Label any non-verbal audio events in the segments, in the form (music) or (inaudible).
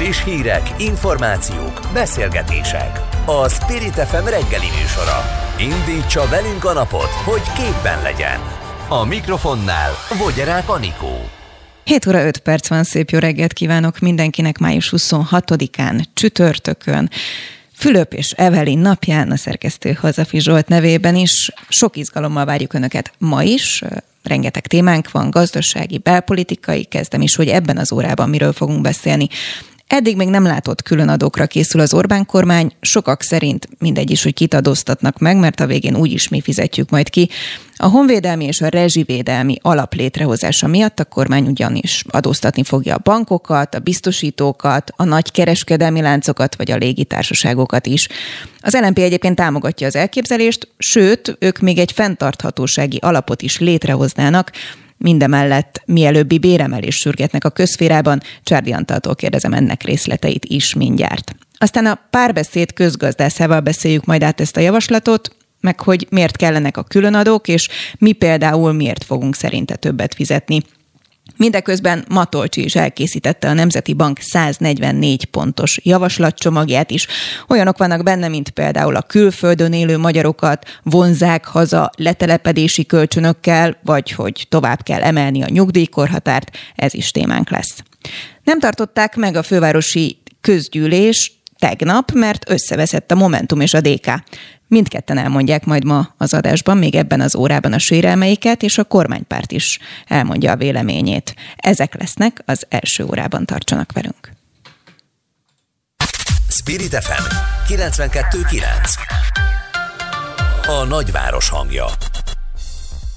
Friss hírek, információk, beszélgetések. A Spirit FM reggeli műsora. Indítsa velünk a napot, hogy képben legyen. A mikrofonnál Vogyerák Anikó. 7 óra 5 perc van, szép jó reggelt kívánok mindenkinek május 26-án, csütörtökön. Fülöp és Evelin napján a szerkesztő Hazafi Zsolt nevében is sok izgalommal várjuk Önöket ma is. Rengeteg témánk van, gazdasági, belpolitikai, kezdem is, hogy ebben az órában miről fogunk beszélni. Eddig még nem látott különadókra készül az Orbán kormány, sokak szerint mindegy is, hogy kit adóztatnak meg, mert a végén úgyis mi fizetjük majd ki. A honvédelmi és a rezsivédelmi alap létrehozása miatt a kormány ugyanis adóztatni fogja a bankokat, a biztosítókat, a nagy kereskedelmi láncokat vagy a légitársaságokat is. Az LNP egyébként támogatja az elképzelést, sőt, ők még egy fenntarthatósági alapot is létrehoznának, Mindemellett mielőbbi béremelés sürgetnek a közférában, Csárdi Antaltól kérdezem ennek részleteit is mindjárt. Aztán a párbeszéd közgazdászával beszéljük majd át ezt a javaslatot, meg hogy miért kellenek a különadók, és mi például miért fogunk szerinte többet fizetni Mindeközben Matolcsi is elkészítette a Nemzeti Bank 144 pontos javaslatcsomagját is. Olyanok vannak benne, mint például a külföldön élő magyarokat vonzák haza letelepedési kölcsönökkel, vagy hogy tovább kell emelni a nyugdíjkorhatárt, ez is témánk lesz. Nem tartották meg a fővárosi közgyűlés tegnap, mert összeveszett a Momentum és a DK. Mindketten elmondják majd ma az adásban, még ebben az órában a sérelmeiket, és a kormánypárt is elmondja a véleményét. Ezek lesznek, az első órában tartsanak velünk. Spirit FM 92.9 A nagyváros hangja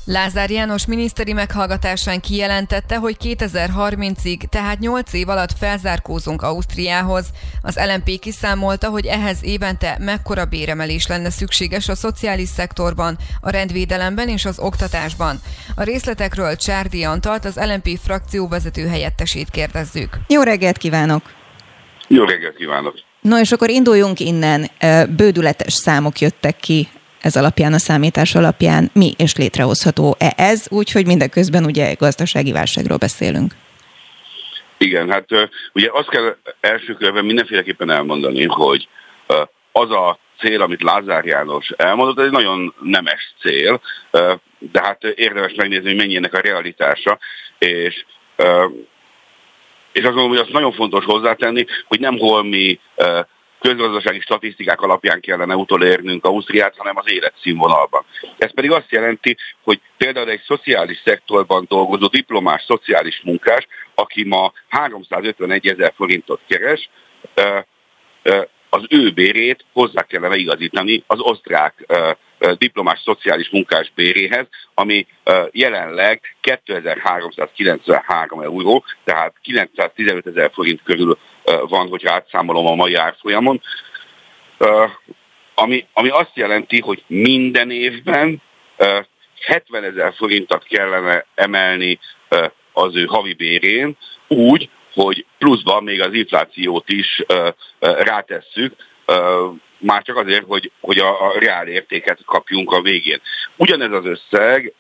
Lázár János miniszteri meghallgatásán kijelentette, hogy 2030-ig, tehát 8 év alatt felzárkózunk Ausztriához. Az LMP kiszámolta, hogy ehhez évente mekkora béremelés lenne szükséges a szociális szektorban, a rendvédelemben és az oktatásban. A részletekről Csárdi Antalt, az LMP frakció vezető helyettesét kérdezzük. Jó reggelt kívánok! Jó reggelt kívánok! No és akkor induljunk innen. Bődületes számok jöttek ki ez alapján, a számítás alapján mi és létrehozható-e ez, úgyhogy mindeközben ugye gazdasági válságról beszélünk. Igen, hát ugye azt kell első körben mindenféleképpen elmondani, hogy az a cél, amit Lázár János elmondott, ez egy nagyon nemes cél, de hát érdemes megnézni, hogy mennyi ennek a realitása, és és azt gondolom, hogy azt nagyon fontos hozzátenni, hogy nem holmi közgazdasági statisztikák alapján kellene utolérnünk Ausztriát, hanem az életszínvonalban. Ez pedig azt jelenti, hogy például egy szociális szektorban dolgozó diplomás szociális munkás, aki ma 351 ezer forintot keres, az ő bérét hozzá kellene igazítani az osztrák diplomás szociális munkás béréhez, ami jelenleg 2393 euró, tehát 915 ezer forint körül van, hogyha átszámolom a mai árfolyamon. Ami, ami azt jelenti, hogy minden évben 70 ezer forintot kellene emelni az ő havi bérén, úgy, hogy pluszban még az inflációt is rátesszük, már csak azért, hogy, hogy a, a reál értéket kapjunk a végén. Ugyanez az összeg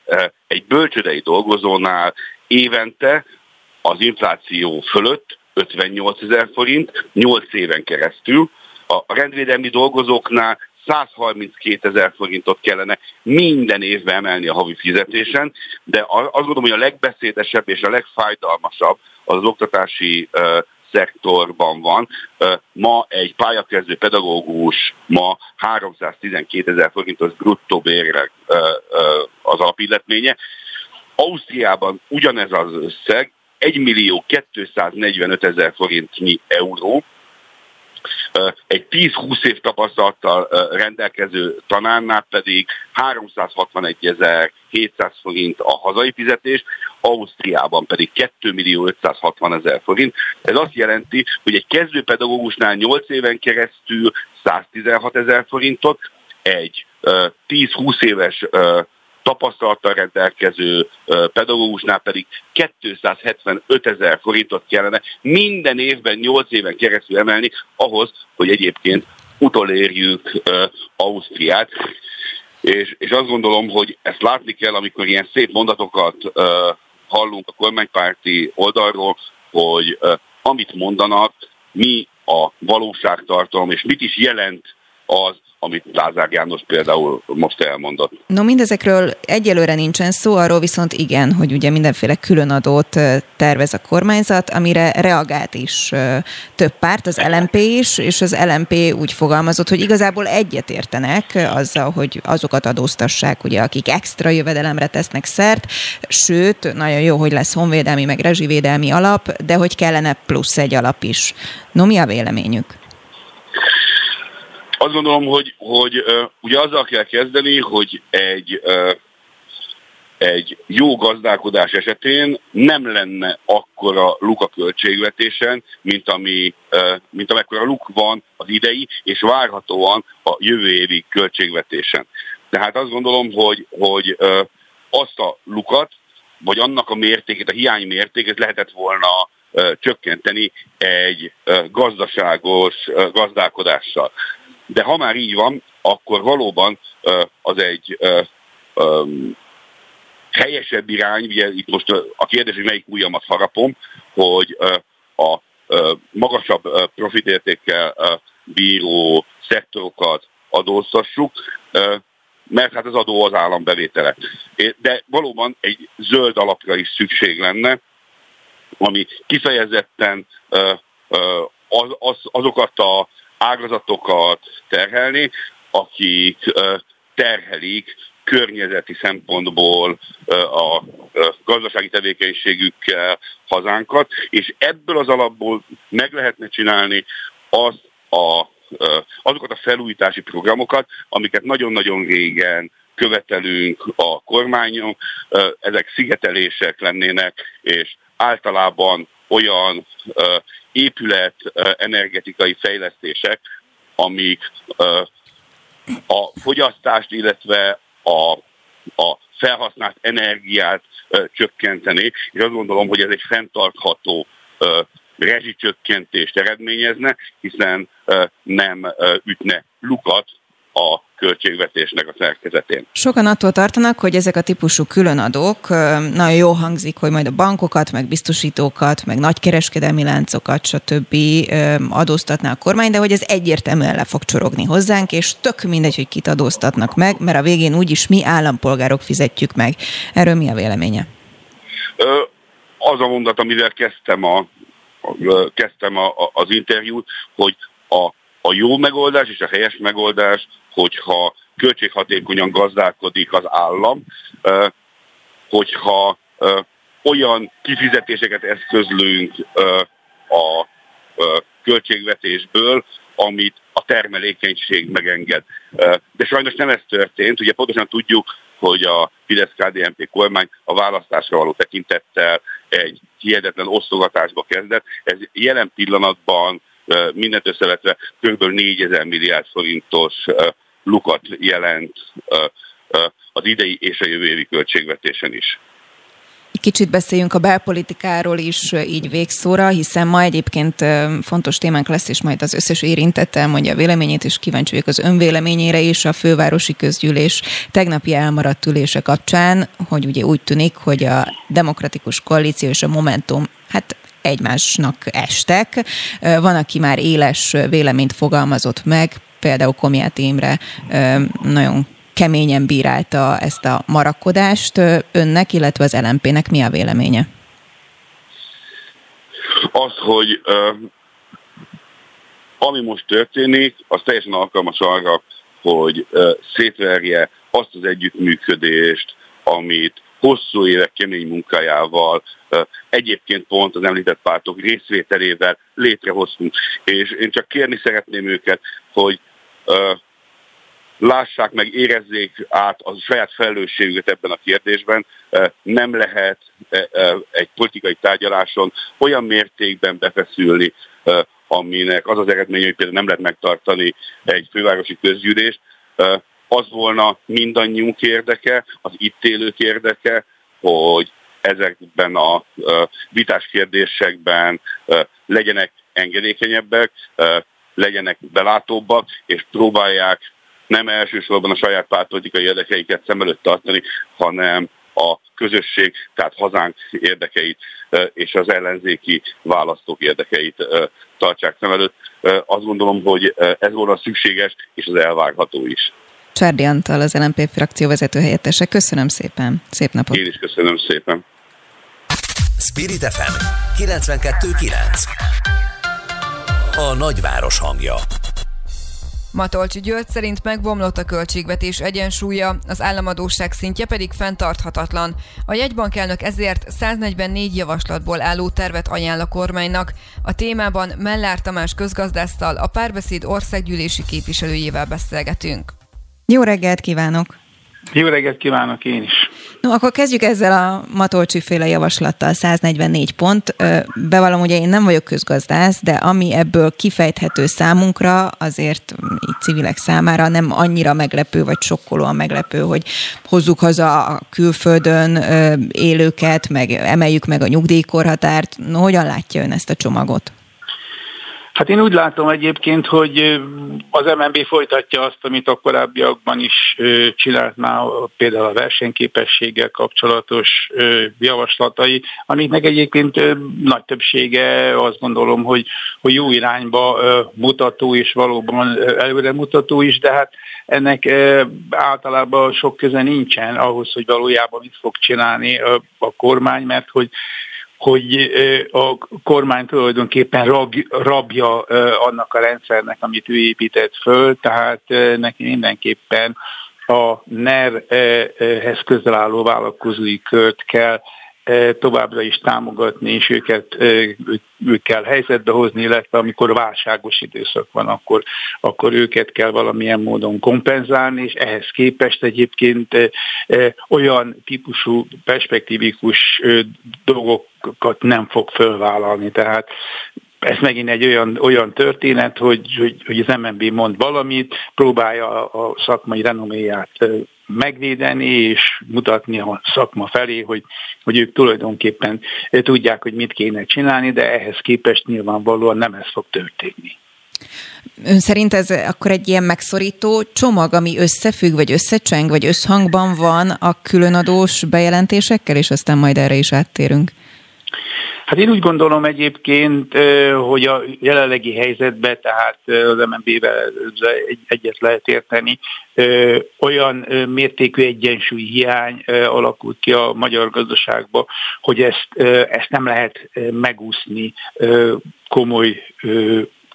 egy bölcsödei dolgozónál évente az infláció fölött 58 ezer forint, 8 éven keresztül. A rendvédelmi dolgozóknál 132 ezer forintot kellene minden évben emelni a havi fizetésen, de azt gondolom, hogy a legbeszédesebb és a legfájdalmasabb az, az oktatási szektorban van. Ma egy pályakezdő pedagógus ma 312 ezer forintos bruttó bérre az alapilletménye. Ausztriában ugyanez az összeg 1 millió 245 ezer forintnyi euró, egy 10-20 év tapasztalattal rendelkező tanárnál pedig 361.700 forint a hazai fizetés, Ausztriában pedig 2 millió 560 ezer forint. Ez azt jelenti, hogy egy kezdőpedagógusnál 8 éven keresztül 116 ezer forintot, egy 10-20 éves tapasztalattal rendelkező pedagógusnál pedig 275 ezer forintot kellene minden évben 8 éven keresztül emelni ahhoz, hogy egyébként utolérjük Ausztriát. És, és azt gondolom, hogy ezt látni kell, amikor ilyen szép mondatokat hallunk a kormánypárti oldalról, hogy amit mondanak, mi a valóságtartalom, és mit is jelent az, amit Lázár János például most elmondott. No, mindezekről egyelőre nincsen szó, arról viszont igen, hogy ugye mindenféle különadót tervez a kormányzat, amire reagált is több párt, az LMP is, és az LMP úgy fogalmazott, hogy igazából egyetértenek azzal, hogy azokat adóztassák, ugye, akik extra jövedelemre tesznek szert, sőt, nagyon jó, hogy lesz honvédelmi, meg rezsivédelmi alap, de hogy kellene plusz egy alap is. No, mi a véleményük? Azt gondolom, hogy, hogy uh, ugye azzal kell kezdeni, hogy egy, uh, egy jó gazdálkodás esetén nem lenne akkora luk a költségvetésen, mint, ami, uh, mint amekkora luk van az idei, és várhatóan a jövő évi költségvetésen. Tehát azt gondolom, hogy, hogy uh, azt a lukat, vagy annak a mértékét, a hiány mértékét lehetett volna csökkenteni egy gazdaságos gazdálkodással. De ha már így van, akkor valóban az egy helyesebb irány, ugye itt most a kérdés, hogy melyik ujjamat harapom, hogy a magasabb profitértékkel bíró szektorokat adóztassuk, mert hát az adó az állambevétele. De valóban egy zöld alapra is szükség lenne, ami kifejezetten az, az, azokat a ágazatokat terhelni, akik terhelik környezeti szempontból a gazdasági tevékenységükkel hazánkat, és ebből az alapból meg lehetne csinálni azt a, azokat a felújítási programokat, amiket nagyon-nagyon régen követelünk a kormányon, ezek szigetelések lennének, és általában olyan épület energetikai fejlesztések, amik a fogyasztást, illetve a, a felhasznált energiát csökkenteni, és azt gondolom, hogy ez egy fenntartható rezsicsökkentést eredményezne, hiszen nem ütne lukat a költségvetésnek a szerkezetén. Sokan attól tartanak, hogy ezek a típusú különadók nagyon jó hangzik, hogy majd a bankokat, meg biztosítókat, meg nagykereskedelmi láncokat, stb. adóztatná a kormány, de hogy ez egyértelműen le fog csorogni hozzánk, és tök mindegy, hogy kit adóztatnak meg, mert a végén úgyis mi állampolgárok fizetjük meg. Erről mi a véleménye? Az a mondat, amivel kezdtem, a, kezdtem a, az interjút, hogy a, a jó megoldás és a helyes megoldás hogyha költséghatékonyan gazdálkodik az állam, hogyha olyan kifizetéseket eszközlünk a költségvetésből, amit a termelékenység megenged. De sajnos nem ez történt. Ugye pontosan tudjuk, hogy a Fidesz-KDNP kormány a választásra való tekintettel egy hihetetlen osztogatásba kezdett. Ez jelen pillanatban mindent összevetve kb. 4000 milliárd forintos lukat jelent az idei és a jövő évi költségvetésen is. Kicsit beszéljünk a belpolitikáról is így végszóra, hiszen ma egyébként fontos témánk lesz, és majd az összes érintett elmondja a véleményét, és kíváncsi vagyok az önvéleményére is a fővárosi közgyűlés tegnapi elmaradt ülése kapcsán, hogy ugye úgy tűnik, hogy a demokratikus koalíció és a Momentum hát egymásnak estek. Van, aki már éles véleményt fogalmazott meg, például Komját Imre nagyon keményen bírálta ezt a marakodást. Önnek, illetve az LMP-nek mi a véleménye? Az, hogy ami most történik, az teljesen alkalmas arra, hogy uh, szétverje azt az együttműködést, amit hosszú évek kemény munkájával, egyébként pont az említett pártok részvételével létrehoztunk. És én csak kérni szeretném őket, hogy lássák meg, érezzék át a saját felelősségüket ebben a kérdésben. Nem lehet egy politikai tárgyaláson olyan mértékben befeszülni, aminek az az eredménye, hogy például nem lehet megtartani egy fővárosi közgyűlést, az volna mindannyiunk érdeke, az itt élők érdeke, hogy ezekben a vitás kérdésekben legyenek engedékenyebbek, legyenek belátóbbak, és próbálják nem elsősorban a saját pártpolitikai érdekeiket szem előtt tartani, hanem a közösség, tehát hazánk érdekeit és az ellenzéki választók érdekeit tartsák szem előtt. Azt gondolom, hogy ez volna szükséges, és az elvárható is. Csárdi Antal, az LNP frakció vezető helyettese. Köszönöm szépen. Szép napot. Én is köszönöm szépen. Spirit FM 92.9 A nagyváros hangja Matolcsi György szerint megbomlott a költségvetés egyensúlya, az államadóság szintje pedig fenntarthatatlan. A jegybankelnök ezért 144 javaslatból álló tervet ajánl a kormánynak. A témában Mellár Tamás közgazdásztal, a párbeszéd országgyűlési képviselőjével beszélgetünk. Jó reggelt kívánok! Jó reggelt kívánok én is! No, akkor kezdjük ezzel a Matolcsi féle javaslattal, 144 pont. Bevallom, ugye én nem vagyok közgazdász, de ami ebből kifejthető számunkra, azért így civilek számára nem annyira meglepő, vagy sokkolóan meglepő, hogy hozzuk haza a külföldön élőket, meg emeljük meg a nyugdíjkorhatárt. No, hogyan látja ön ezt a csomagot? Hát én úgy látom egyébként, hogy az MNB folytatja azt, amit a korábbiakban is csinált már például a versenyképességgel kapcsolatos javaslatai, amiknek egyébként nagy többsége azt gondolom, hogy, hogy jó irányba mutató és valóban előre mutató is, de hát ennek általában sok köze nincsen ahhoz, hogy valójában mit fog csinálni a kormány, mert hogy hogy a kormány tulajdonképpen rab, rabja annak a rendszernek, amit ő épített föl, tehát neki mindenképpen a NER-hez közel álló vállalkozói kört kell továbbra is támogatni, és őket ők kell helyzetbe hozni, illetve amikor válságos időszak van, akkor, akkor őket kell valamilyen módon kompenzálni, és ehhez képest egyébként olyan típusú perspektívikus dolgokat nem fog fölvállalni. Tehát ez megint egy olyan, olyan történet, hogy, hogy, hogy az MNB mond valamit, próbálja a szakmai renoméját megvédeni és mutatni a szakma felé, hogy, hogy ők tulajdonképpen tudják, hogy mit kéne csinálni, de ehhez képest nyilvánvalóan nem ez fog történni. Ön szerint ez akkor egy ilyen megszorító csomag, ami összefügg, vagy összecseng, vagy összhangban van a különadós bejelentésekkel, és aztán majd erre is áttérünk? Hát én úgy gondolom egyébként, hogy a jelenlegi helyzetben, tehát az MNB-vel egyet lehet érteni, olyan mértékű egyensúly hiány alakult ki a magyar gazdaságba, hogy ezt, ezt nem lehet megúszni komoly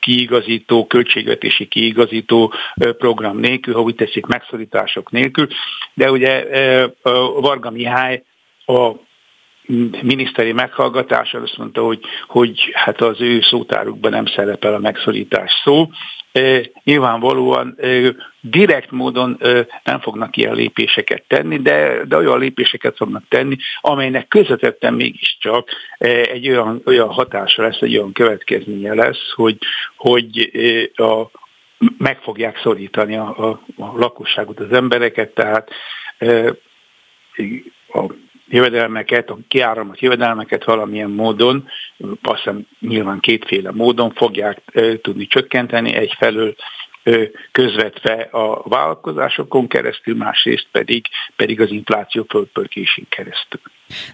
kiigazító, költségvetési kiigazító program nélkül, ha úgy teszik megszorítások nélkül. De ugye Varga Mihály a miniszteri meghallgatással azt mondta, hogy, hogy hát az ő szótárukban nem szerepel a megszorítás szó. E, nyilvánvalóan e, direkt módon e, nem fognak ilyen lépéseket tenni, de, de olyan lépéseket fognak tenni, amelynek közvetetten mégiscsak egy olyan, olyan hatása lesz, egy olyan következménye lesz, hogy, hogy a, meg fogják szorítani a, a, a lakosságot, az embereket, tehát a jövedelmeket, a kiáramlott jövedelmeket valamilyen módon, azt hiszem nyilván kétféle módon fogják tudni csökkenteni, egyfelől közvetve a vállalkozásokon keresztül, másrészt pedig, pedig az infláció fölpörkésén keresztül.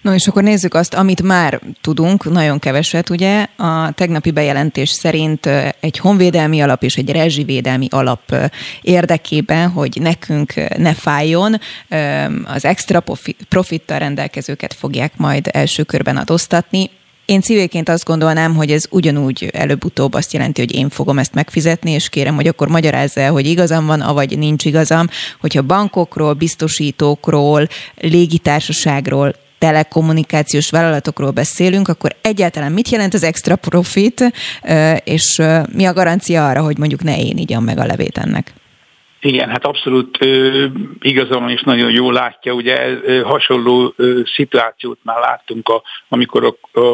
No és akkor nézzük azt, amit már tudunk, nagyon keveset ugye. A tegnapi bejelentés szerint egy honvédelmi alap és egy rezsivédelmi alap érdekében, hogy nekünk ne fájjon, az extra profittal rendelkezőket fogják majd első körben adóztatni. Én civilként azt gondolnám, hogy ez ugyanúgy előbb-utóbb azt jelenti, hogy én fogom ezt megfizetni, és kérem, hogy akkor magyarázza el, hogy igazam van, avagy nincs igazam, hogyha bankokról, biztosítókról, légitársaságról, telekommunikációs vállalatokról beszélünk, akkor egyáltalán mit jelent az extra profit, és mi a garancia arra, hogy mondjuk ne én igyam meg a levét ennek? Igen, hát abszolút ö, igazam is nagyon jól látja, ugye hasonló szituációt már láttunk, a, amikor a,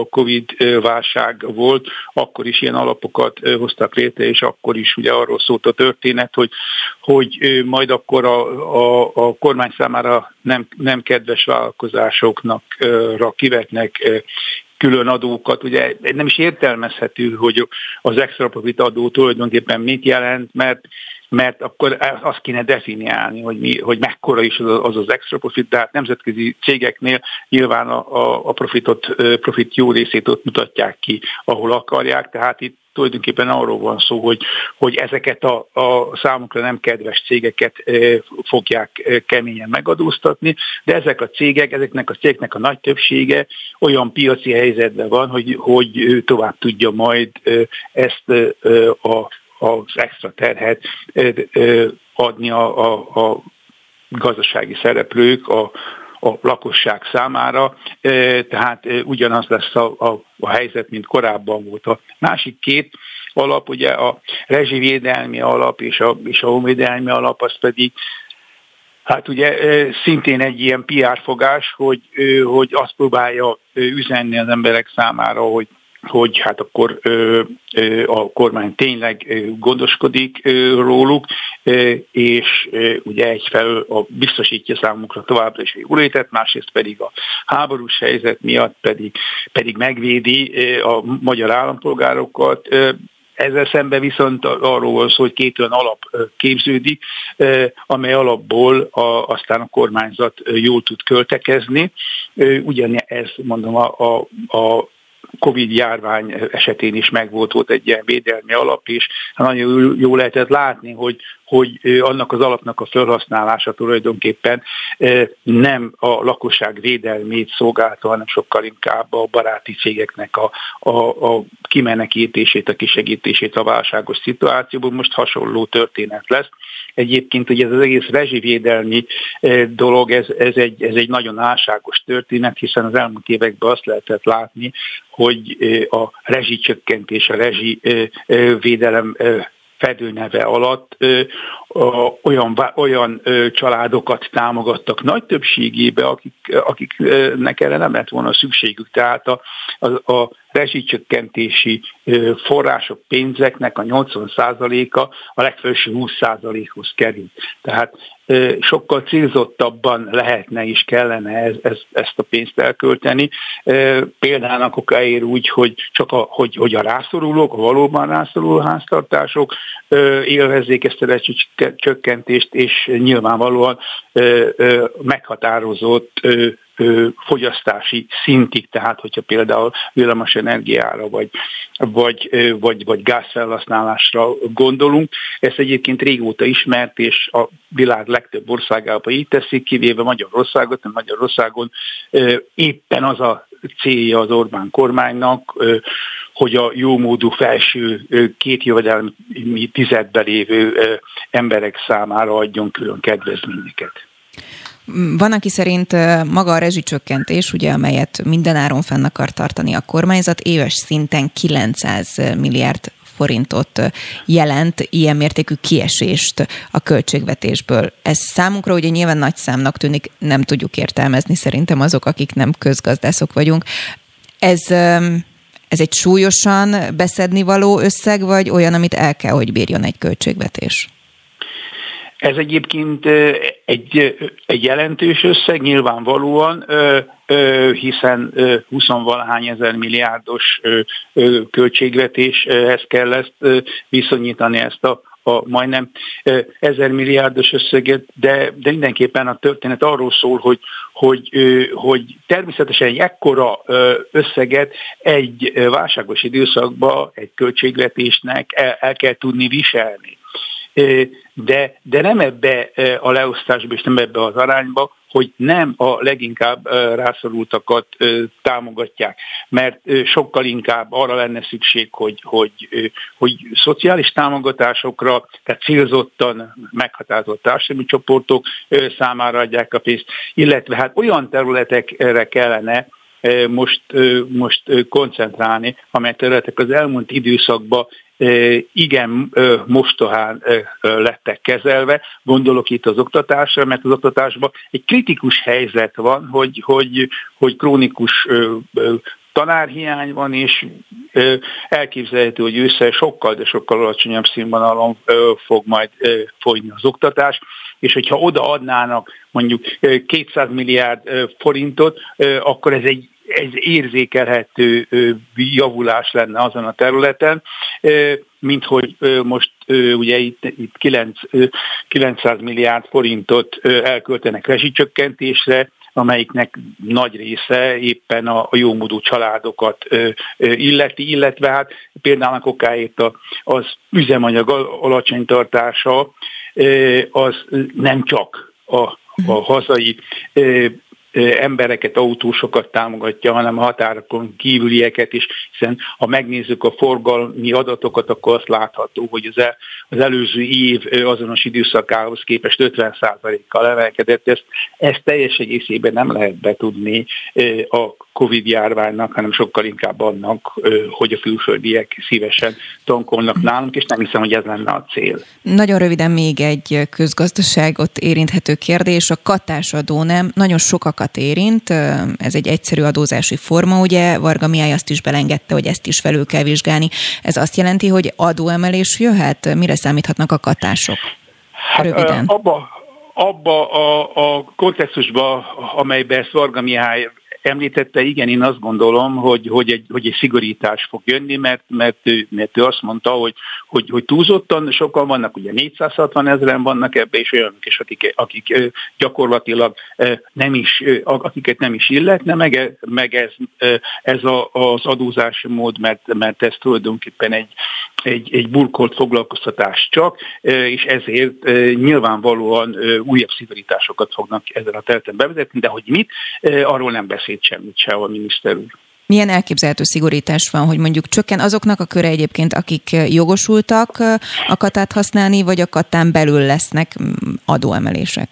Covid válság volt, akkor is ilyen alapokat hoztak létre, és akkor is ugye arról szólt a történet, hogy, hogy majd akkor a, a, a kormány számára nem, nem kedves vállalkozásoknak ö, kivetnek külön adókat. Ugye nem is értelmezhető, hogy az extra profit adó tulajdonképpen mit jelent, mert mert akkor azt kéne definiálni, hogy, mi, hogy mekkora is az az, az extra profit, de hát nemzetközi cégeknél nyilván a, a, profitot, profit jó részét ott mutatják ki, ahol akarják, tehát itt tulajdonképpen arról van szó, hogy, hogy ezeket a, a számukra nem kedves cégeket fogják keményen megadóztatni, de ezek a cégek, ezeknek a cégeknek a nagy többsége olyan piaci helyzetben van, hogy, hogy tovább tudja majd ezt a, az extra terhet adni a, a, a gazdasági szereplők, a, a lakosság számára, tehát ugyanaz lesz a, a, a helyzet, mint korábban volt. A másik két alap, ugye a rezsivédelmi alap és a, és a honvédelmi alap, az pedig Hát ugye szintén egy ilyen PR fogás, hogy, hogy azt próbálja üzenni az emberek számára, hogy hogy hát akkor ö, ö, a kormány tényleg ö, gondoskodik ö, róluk, ö, és ö, ugye egyfelől a, biztosítja számukra továbbra is a jólétet, másrészt pedig a háborús helyzet miatt pedig, pedig megvédi ö, a magyar állampolgárokat. Ö, ezzel szemben viszont arról van szó, hogy két olyan alap képződik, amely alapból a, aztán a kormányzat jól tud költekezni. Ugyanez mondom a, a, a Covid járvány esetén is megvolt volt egy ilyen védelmi alap, és nagyon jó lehetett látni, hogy, hogy annak az alapnak a felhasználása tulajdonképpen nem a lakosság védelmét szolgálta, hanem sokkal inkább a baráti cégeknek a, a, a kimenekítését, a kisegítését a válságos szituációból. Most hasonló történet lesz. Egyébként ugye ez az egész rezsivédelmi dolog, ez, ez, egy, ez egy nagyon álságos történet, hiszen az elmúlt években azt lehetett látni, hogy a rezsicsökkentés, a rezsivédelem fedőneve alatt ö, ö, olyan, olyan ö, családokat támogattak nagy többségébe, akik, akiknek erre nem lett volna szükségük. Tehát a, a, a rezsicsökkentési források, pénzeknek a 80%-a a legfelső 20%-hoz kerül. Tehát sokkal célzottabban lehetne és kellene ez, ez, ezt a pénzt elkölteni. Például a ér úgy, hogy csak a, hogy, hogy a rászorulók, a valóban rászoruló háztartások élvezzék ezt a csökkentést, és nyilvánvalóan meghatározott fogyasztási szintig, tehát hogyha például villamos energiára vagy, vagy, vagy, vagy gázfelhasználásra gondolunk. Ez egyébként régóta ismert, és a világ legtöbb országában így teszik, kivéve Magyarországot, mert Magyarországon éppen az a célja az Orbán kormánynak, hogy a jómódú felső két jövedelmi tizedbe lévő emberek számára adjon külön kedvezményeket. Van, aki szerint maga a rezsicsökkentés, ugye, amelyet mindenáron fenn akar tartani a kormányzat, éves szinten 900 milliárd forintot jelent ilyen mértékű kiesést a költségvetésből. Ez számunkra ugye nyilván nagy számnak tűnik, nem tudjuk értelmezni szerintem azok, akik nem közgazdászok vagyunk. Ez, ez egy súlyosan beszedni való összeg, vagy olyan, amit el kell, hogy bírjon egy költségvetés? Ez egyébként egy, egy jelentős összeg, nyilvánvalóan, hiszen 20 valahány ezer milliárdos költségvetéshez kell ezt viszonyítani ezt a a majdnem ezer milliárdos összeget, de, de mindenképpen a történet arról szól, hogy, hogy, hogy természetesen egy ekkora összeget egy válságos időszakban egy költségvetésnek el, el kell tudni viselni de, de nem ebbe a leosztásba és nem ebbe az arányba, hogy nem a leginkább rászorultakat támogatják, mert sokkal inkább arra lenne szükség, hogy, hogy, hogy szociális támogatásokra, tehát célzottan meghatározott társadalmi csoportok számára adják a pénzt, illetve hát olyan területekre kellene most, most koncentrálni, amely területek az elmúlt időszakban igen mostohán lettek kezelve. Gondolok itt az oktatásra, mert az oktatásban egy kritikus helyzet van, hogy, hogy, hogy krónikus tanárhiány van, és elképzelhető, hogy ősszel sokkal, de sokkal alacsonyabb színvonalon fog majd folyni az oktatás, és hogyha odaadnának mondjuk 200 milliárd forintot, akkor ez egy ez érzékelhető javulás lenne azon a területen, mint hogy most ugye itt, itt 9, 900 milliárd forintot elköltenek rezsicsökkentésre, amelyiknek nagy része éppen a, a jómódú családokat illeti, illetve hát például a kokáért az üzemanyag alacsony tartása az nem csak a, a hazai embereket, autósokat támogatja, hanem a határokon kívülieket is, hiszen ha megnézzük a forgalmi adatokat, akkor azt látható, hogy az, el, az előző év azonos időszakához képest 50%-kal emelkedett. Ezt, ezt teljes egészében nem lehet betudni a Covid járványnak, hanem sokkal inkább annak, hogy a külföldiek szívesen tankolnak nálunk, és nem hiszem, hogy ez lenne a cél. Nagyon röviden még egy közgazdaságot érinthető kérdés. A katásadó nem nagyon sokakat érint, ez egy egyszerű adózási forma, ugye Varga Mihály azt is belengedte, hogy ezt is felül kell vizsgálni. Ez azt jelenti, hogy adóemelés jöhet? Mire számíthatnak a katások? Hát, röviden. Abba, abba a, a kontextusba, amelybe ezt Varga Mihály említette, igen, én azt gondolom, hogy, hogy, egy, hogy egy szigorítás fog jönni, mert, mert, ő, mert ő azt mondta, hogy, hogy, hogy túlzottan sokan vannak, ugye 460 ezeren vannak ebbe, és olyanok is, akik, akik gyakorlatilag nem is, akiket nem is illetne, meg, meg ez, ez a, az adózási mód, mert, mert ez tulajdonképpen egy, egy, egy burkolt foglalkoztatás csak, és ezért nyilvánvalóan újabb szigorításokat fognak ezen a területen bevezetni, de hogy mit, arról nem beszélt semmit se a miniszter úr. Milyen elképzelhető szigorítás van, hogy mondjuk csökken azoknak a köre egyébként, akik jogosultak a katát használni, vagy a katán belül lesznek mm, adóemelések?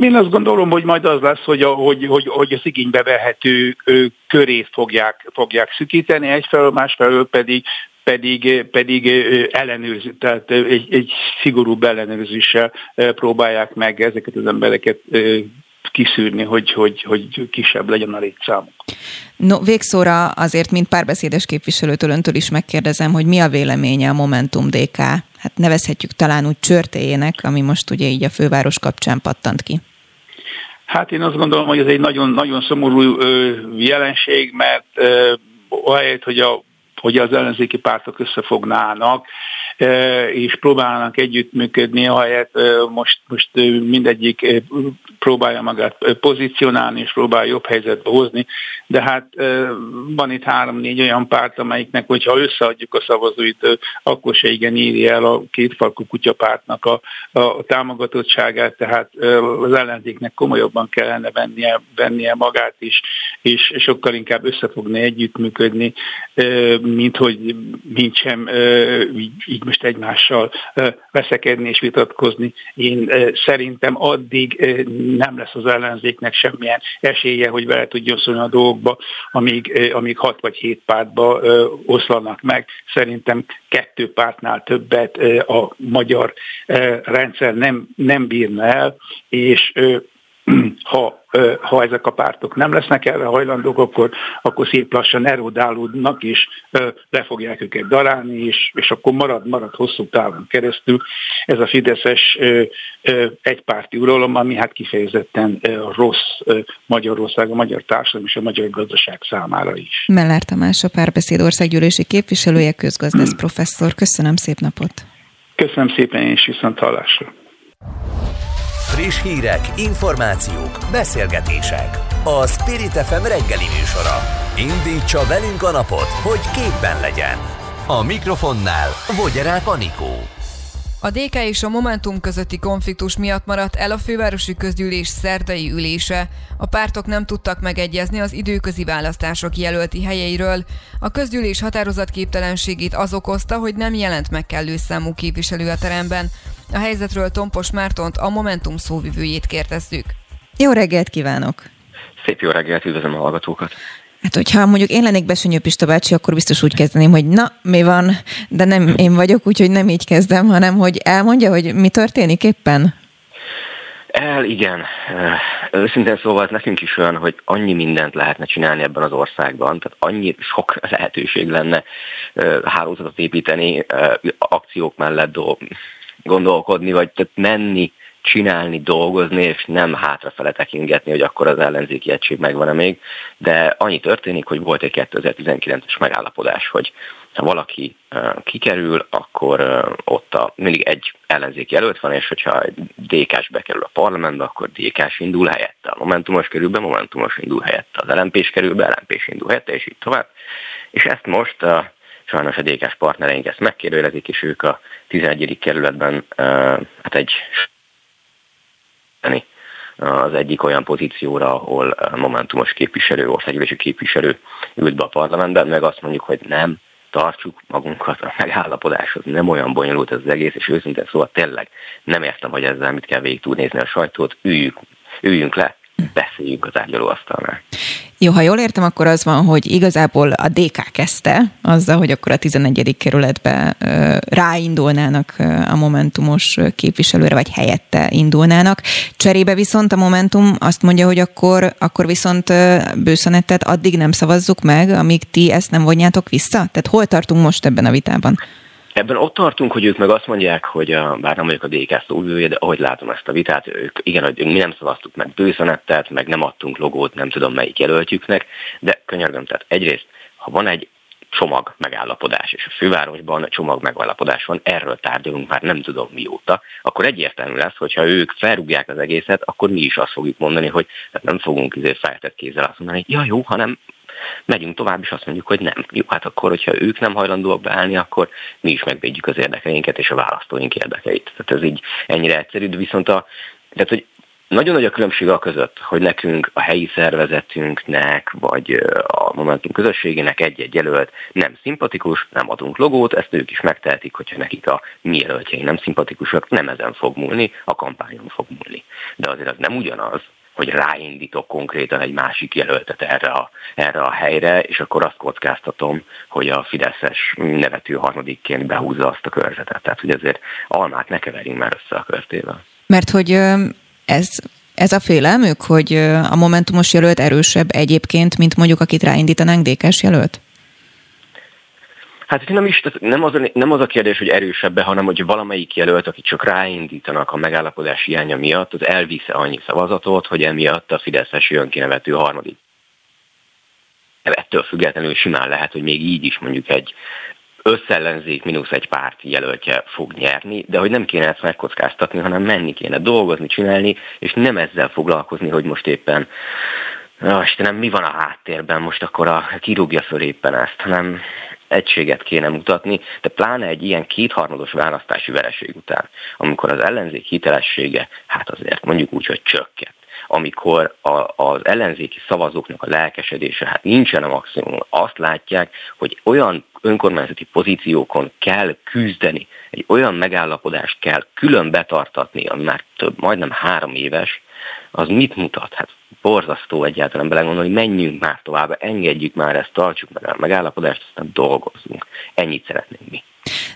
Én azt gondolom, hogy majd az lesz, hogy, a, hogy, hogy, hogy az igénybe vehető körét fogják, fogják szükíteni, egyfelől, másfelől pedig pedig, pedig ellenőrző, tehát egy, egy szigorúbb ellenőrzéssel próbálják meg ezeket az embereket kiszűrni, hogy, hogy, hogy kisebb legyen a létszámuk. No, végszóra azért, mint párbeszédes képviselőtől öntől is megkérdezem, hogy mi a véleménye a Momentum DK, hát nevezhetjük talán úgy csörtéjének, ami most ugye így a főváros kapcsán pattant ki. Hát én azt gondolom, hogy ez egy nagyon, nagyon szomorú jelenség, mert ahelyett, hogy a hogy az ellenzéki pártok összefognának, és próbálnak együttműködni, ahelyett most, most mindegyik próbálja magát pozícionálni, és próbál jobb helyzetbe hozni, de hát van itt három-négy olyan párt, amelyiknek, hogyha összeadjuk a szavazóit, akkor se igen írja el a kétfalkú kutyapártnak a, a támogatottságát, tehát az ellenzéknek komolyabban kellene vennie, vennie magát is, és sokkal inkább összefogni, együttműködni, mint hogy mint sem így, így most egymással veszekedni és vitatkozni. Én szerintem addig nem lesz az ellenzéknek semmilyen esélye, hogy vele tudjon szólni a dolgokba, amíg, amíg hat vagy hét pártba oszlanak meg. Szerintem kettő pártnál többet a magyar rendszer nem, nem bírna el, és (clears throat) ha, ha ezek a pártok nem lesznek erre hajlandók, akkor, akkor szép lassan erodálódnak, és le fogják őket darálni, és, és akkor marad, marad hosszú távon keresztül ez a Fideszes egypárti uralom, ami hát kifejezetten rossz Magyarország, a magyar társadalom és a magyar gazdaság számára is. Mellár Tamás, a párbeszéd országgyűlési képviselője, közgazdász professzor. Köszönöm szép napot! Köszönöm szépen, és viszont hallásra! Friss hírek, információk, beszélgetések. A Spirit FM reggeli műsora. Indítsa velünk a napot, hogy képben legyen. A mikrofonnál Vogyerák Anikó. A DK és a Momentum közötti konfliktus miatt maradt el a fővárosi közgyűlés szerdai ülése. A pártok nem tudtak megegyezni az időközi választások jelölti helyeiről. A közgyűlés határozatképtelenségét az okozta, hogy nem jelent meg kellő számú képviselő a teremben. A helyzetről Tompos Mártont, a Momentum szóvivőjét kérdezzük. Jó reggelt kívánok! Szép jó reggelt, üdvözlöm a hallgatókat! Hát, hogyha mondjuk én lennék Besenyő Pista bácsi, akkor biztos úgy kezdeném, hogy na, mi van, de nem én vagyok, úgyhogy nem így kezdem, hanem hogy elmondja, hogy mi történik éppen? El, igen. Őszintén szóval nekünk is olyan, hogy annyi mindent lehetne csinálni ebben az országban, tehát annyi sok (laughs) lehetőség lenne hálózatot építeni, akciók mellett gondolkodni, vagy tehát menni csinálni, dolgozni, és nem hátrafele tekingetni, hogy akkor az ellenzéki egység megvan-e még, de annyi történik, hogy volt egy 2019-es megállapodás, hogy ha valaki kikerül, akkor ott a, mindig egy ellenzéki jelölt van, és hogyha egy DK-s bekerül a parlamentbe, akkor DK-s indul helyette. A Momentumos kerül be, Momentumos indul helyette. Az LMP-s kerül be, LMP-s indul helyette, és így tovább. És ezt most uh, sajnos a DK-s partnereink ezt megkérdőjelezik, és ők a 11. kerületben hát egy az egyik olyan pozícióra, ahol momentumos képviselő, országgyűlési képviselő ült be a parlamentben, meg azt mondjuk, hogy nem, tartsuk magunkat a megállapodáshoz. Nem olyan bonyolult ez az egész, és őszintén szóval tényleg nem értem, hogy ezzel mit kell végig nézni a sajtót, üljük, üljünk le, beszéljünk a tárgyalóasztalnál. Jó, ha jól értem, akkor az van, hogy igazából a DK kezdte azzal, hogy akkor a 11. kerületbe ráindulnának a Momentumos képviselőre, vagy helyette indulnának. Cserébe viszont a Momentum azt mondja, hogy akkor, akkor viszont bőszanettet addig nem szavazzuk meg, amíg ti ezt nem vonjátok vissza? Tehát hol tartunk most ebben a vitában? Ebben ott tartunk, hogy ők meg azt mondják, hogy a, bár nem vagyok a DK szóvője, de ahogy látom ezt a vitát, ők igen, hogy mi nem szavaztuk meg bőszanettet, meg nem adtunk logót, nem tudom melyik jelöltjüknek, de könyörgöm, tehát egyrészt, ha van egy csomag megállapodás, és a fővárosban csomag megállapodás van, erről tárgyalunk már nem tudom mióta, akkor egyértelmű lesz, hogyha ők felrúgják az egészet, akkor mi is azt fogjuk mondani, hogy nem fogunk izé feltett kézzel azt mondani, hogy ja jó, hanem megyünk tovább, és azt mondjuk, hogy nem. Jó, hát akkor, hogyha ők nem hajlandóak beállni, akkor mi is megvédjük az érdekeinket és a választóink érdekeit. Tehát ez így ennyire egyszerű, de viszont a, tehát, hogy nagyon nagy a különbség a között, hogy nekünk a helyi szervezetünknek, vagy a Momentum közösségének egy-egy jelölt nem szimpatikus, nem adunk logót, ezt ők is megtehetik, hogyha nekik a mi jelöltjeink nem szimpatikusak, nem ezen fog múlni, a kampányon fog múlni. De azért az nem ugyanaz, hogy ráindítok konkrétan egy másik jelöltet erre a, erre a helyre, és akkor azt kockáztatom, hogy a Fideszes nevető harmadikként behúzza azt a körzetet. Tehát, hogy ezért almát ne keverjünk már össze a körtével. Mert hogy ez ez a félelmük, hogy a Momentumos jelölt erősebb egyébként, mint mondjuk akit ráindítanánk DK-s jelölt? Hát nem is, nem az, a, nem az a kérdés, hogy erősebbe, hanem hogy valamelyik jelölt, akit csak ráindítanak a megállapodás hiánya miatt, az elvisze annyi szavazatot, hogy emiatt a Fideszes jön kinevető harmadik. Ettől függetlenül simán lehet, hogy még így is mondjuk egy összellenzék mínusz egy párt jelöltje fog nyerni, de hogy nem kéne ezt megkockáztatni, hanem menni kéne dolgozni, csinálni, és nem ezzel foglalkozni, hogy most éppen Istenem, mi van a háttérben most akkor a, kirúgja föl éppen ezt, hanem egységet kéne mutatni, de pláne egy ilyen kétharmados választási vereség után, amikor az ellenzék hitelessége, hát azért mondjuk úgy, hogy csökkent. Amikor a, az ellenzéki szavazóknak a lelkesedése, hát nincsen a maximum, azt látják, hogy olyan önkormányzati pozíciókon kell küzdeni, egy olyan megállapodást kell külön betartatni, ami már több, majdnem három éves, az mit mutat? Hát borzasztó egyáltalán belegondolni, menjünk már tovább, engedjük már ezt, tartsuk meg a megállapodást, aztán dolgozzunk. Ennyit szeretnénk mi.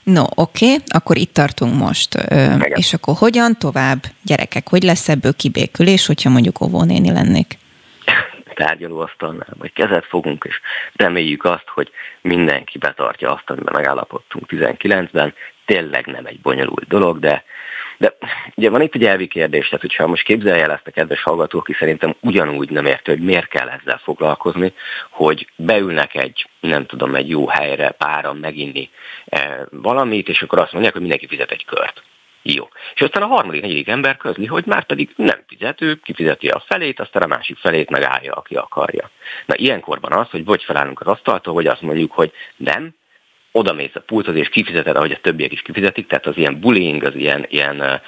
No, oké, okay, akkor itt tartunk most. Igen. És akkor hogyan tovább, gyerekek, hogy lesz ebből kibékülés, hogyha mondjuk óvónéni lennék? (laughs) tárgyalóasztalnál, vagy kezet fogunk, és reméljük azt, hogy mindenki betartja azt, amiben megállapodtunk 19-ben. Tényleg nem egy bonyolult dolog, de de ugye van itt egy elvi kérdés, tehát hogyha most képzelje el ezt a kedves hallgató, aki szerintem ugyanúgy nem érti, hogy miért kell ezzel foglalkozni, hogy beülnek egy, nem tudom, egy jó helyre páran meginni eh, valamit, és akkor azt mondják, hogy mindenki fizet egy kört. Jó. És aztán a harmadik, negyedik ember közli, hogy már pedig nem fizető, kifizeti a felét, aztán a másik felét megállja, aki akarja. Na ilyenkorban az, hogy vagy felállunk az asztaltól, vagy azt mondjuk, hogy nem, oda mész a pulthoz, és kifizeted, ahogy a többiek is kifizetik, tehát az ilyen bullying, az ilyen, ilyen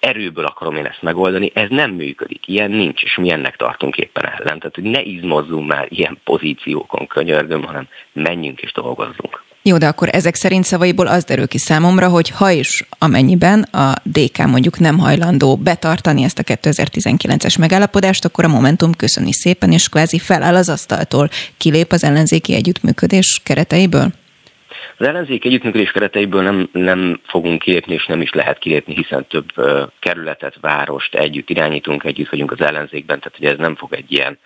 erőből akarom én ezt megoldani, ez nem működik, ilyen nincs, és mi ennek tartunk éppen ellen. Tehát, hogy ne izmozzunk már ilyen pozíciókon, könyörgöm, hanem menjünk és dolgozzunk. Jó, de akkor ezek szerint szavaiból az derül ki számomra, hogy ha is amennyiben a DK mondjuk nem hajlandó betartani ezt a 2019-es megállapodást, akkor a Momentum köszöni szépen, és kvázi feláll az asztaltól, kilép az ellenzéki együttműködés kereteiből? Az ellenzék együttműködés kereteiből nem, nem fogunk kilépni, és nem is lehet kilépni, hiszen több kerületet, várost együtt irányítunk, együtt vagyunk az ellenzékben, tehát hogy ez nem fog egy ilyen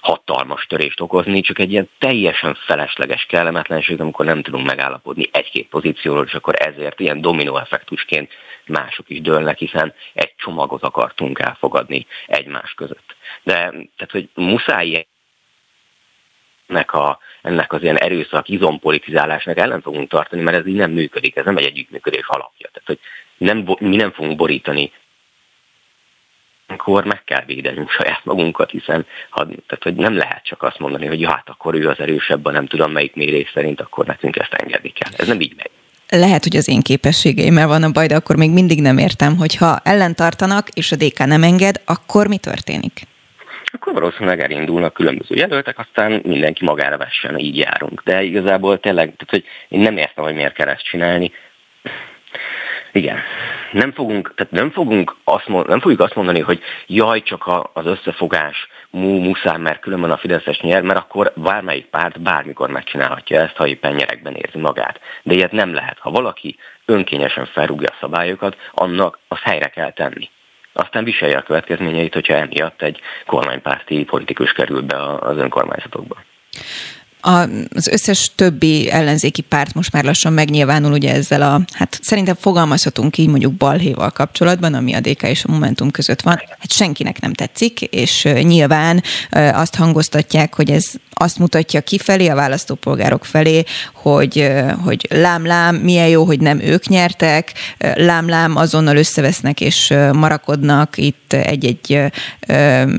hatalmas törést okozni, csak egy ilyen teljesen felesleges kellemetlenség, amikor nem tudunk megállapodni egy-két pozícióról, és akkor ezért ilyen dominó effektusként mások is dőlnek, hiszen egy csomagot akartunk elfogadni egymás között. De tehát, hogy muszáj ennek, a, ennek az ilyen erőszak, izompolitizálásnak ellen fogunk tartani, mert ez így nem működik, ez nem egy együttműködés alapja. Tehát, hogy nem, mi nem fogunk borítani akkor meg kell védenünk saját magunkat, hiszen ha, tehát, hogy nem lehet csak azt mondani, hogy hát akkor ő az erősebb, nem tudom melyik mérés szerint, akkor nekünk ezt engedni kell. Ez nem így megy lehet, hogy az én képességeimmel van a baj, de akkor még mindig nem értem, hogy ha ellentartanak, és a DK nem enged, akkor mi történik? Akkor valószínűleg elindulnak különböző jelöltek, aztán mindenki magára vessen, így járunk. De igazából tényleg, tehát, hogy én nem értem, hogy miért kell ezt csinálni. Igen. Nem fogunk, tehát nem fogunk azt, nem fogjuk azt mondani, hogy jaj, csak az összefogás mú, muszáj, mert különben a Fideszes nyer, mert akkor bármelyik párt bármikor megcsinálhatja ezt, ha éppen nyerekben érzi magát. De ilyet nem lehet. Ha valaki önkényesen felrúgja a szabályokat, annak azt helyre kell tenni. Aztán viselje a következményeit, hogyha emiatt egy kormánypárti politikus kerül be az önkormányzatokba az összes többi ellenzéki párt most már lassan megnyilvánul ugye ezzel a, hát szerintem fogalmazhatunk így mondjuk balhéval kapcsolatban, ami a DK és a Momentum között van, hát senkinek nem tetszik, és nyilván azt hangoztatják, hogy ez azt mutatja kifelé, a választópolgárok felé, hogy, hogy lám-lám, milyen jó, hogy nem ők nyertek, lám-lám azonnal összevesznek és marakodnak itt egy-egy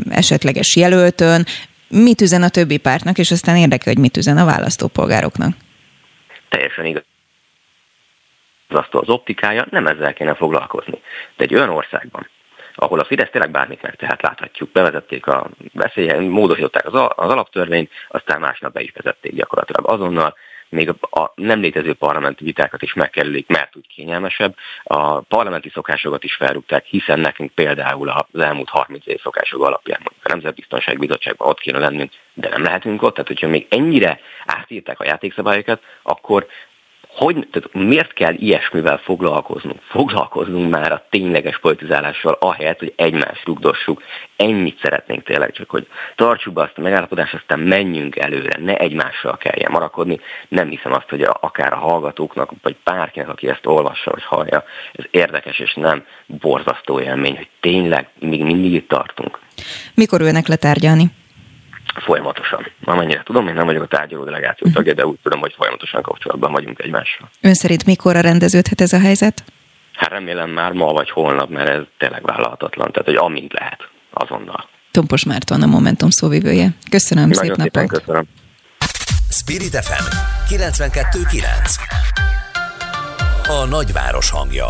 esetleges jelöltön, mit üzen a többi pártnak, és aztán érdekel, hogy mit üzen a választópolgároknak. Teljesen igaz. Az optikája, nem ezzel kéne foglalkozni. De egy olyan országban, ahol a Fidesz tényleg bármit meg, tehát láthatjuk, bevezették a veszélyen, módosították az, az alaptörvényt, aztán másnap be is vezették gyakorlatilag azonnal, még a nem létező parlamenti vitákat is megkerülik, mert úgy kényelmesebb. A parlamenti szokásokat is felrúgták, hiszen nekünk például az elmúlt 30 év szokások alapján a Nemzetbiztonsági Bizottságban ott kéne lennünk, de nem lehetünk ott. Tehát, hogyha még ennyire átírták a játékszabályokat, akkor hogy, tehát miért kell ilyesmivel foglalkoznunk? Foglalkoznunk már a tényleges politizálással, ahelyett, hogy egymást rugdossuk. Ennyit szeretnénk tényleg, csak hogy tartsuk be azt a megállapodást, aztán menjünk előre, ne egymással kelljen marakodni. Nem hiszem azt, hogy akár a hallgatóknak, vagy bárkinek, aki ezt olvassa, vagy hallja, ez érdekes és nem borzasztó élmény, hogy tényleg még mindig itt tartunk. Mikor ülnek letárgyalni? Folyamatosan. Amennyire tudom, én nem vagyok a tárgyaló delegáció tagja, de úgy tudom, hogy folyamatosan kapcsolatban vagyunk egymással. Ön szerint mikor rendeződhet ez a helyzet? Hát remélem már ma vagy holnap, mert ez tényleg vállalhatatlan. Tehát, hogy amint lehet, azonnal. Tompos Márton a Momentum szóvivője. Köszönöm, Nagyon szép napot. köszönöm. Spirit FM 92.9 A nagyváros hangja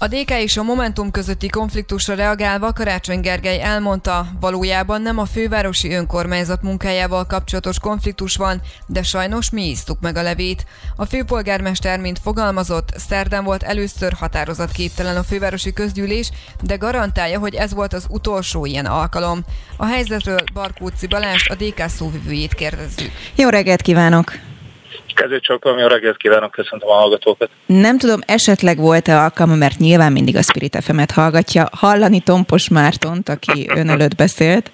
a DK és a Momentum közötti konfliktusra reagálva Karácsony Gergely elmondta, valójában nem a fővárosi önkormányzat munkájával kapcsolatos konfliktus van, de sajnos mi isztuk meg a levét. A főpolgármester, mint fogalmazott, szerdán volt először határozatképtelen a fővárosi közgyűlés, de garantálja, hogy ez volt az utolsó ilyen alkalom. A helyzetről Barkóci Balázs, a DK szóvivőjét kérdezzük. Jó reggelt kívánok! Kezőcsókolom, jó reggelt kívánok, köszöntöm a hallgatókat. Nem tudom, esetleg volt-e alkalma, mert nyilván mindig a Spirit fm hallgatja, hallani Tompos Mártont, aki ön előtt beszélt?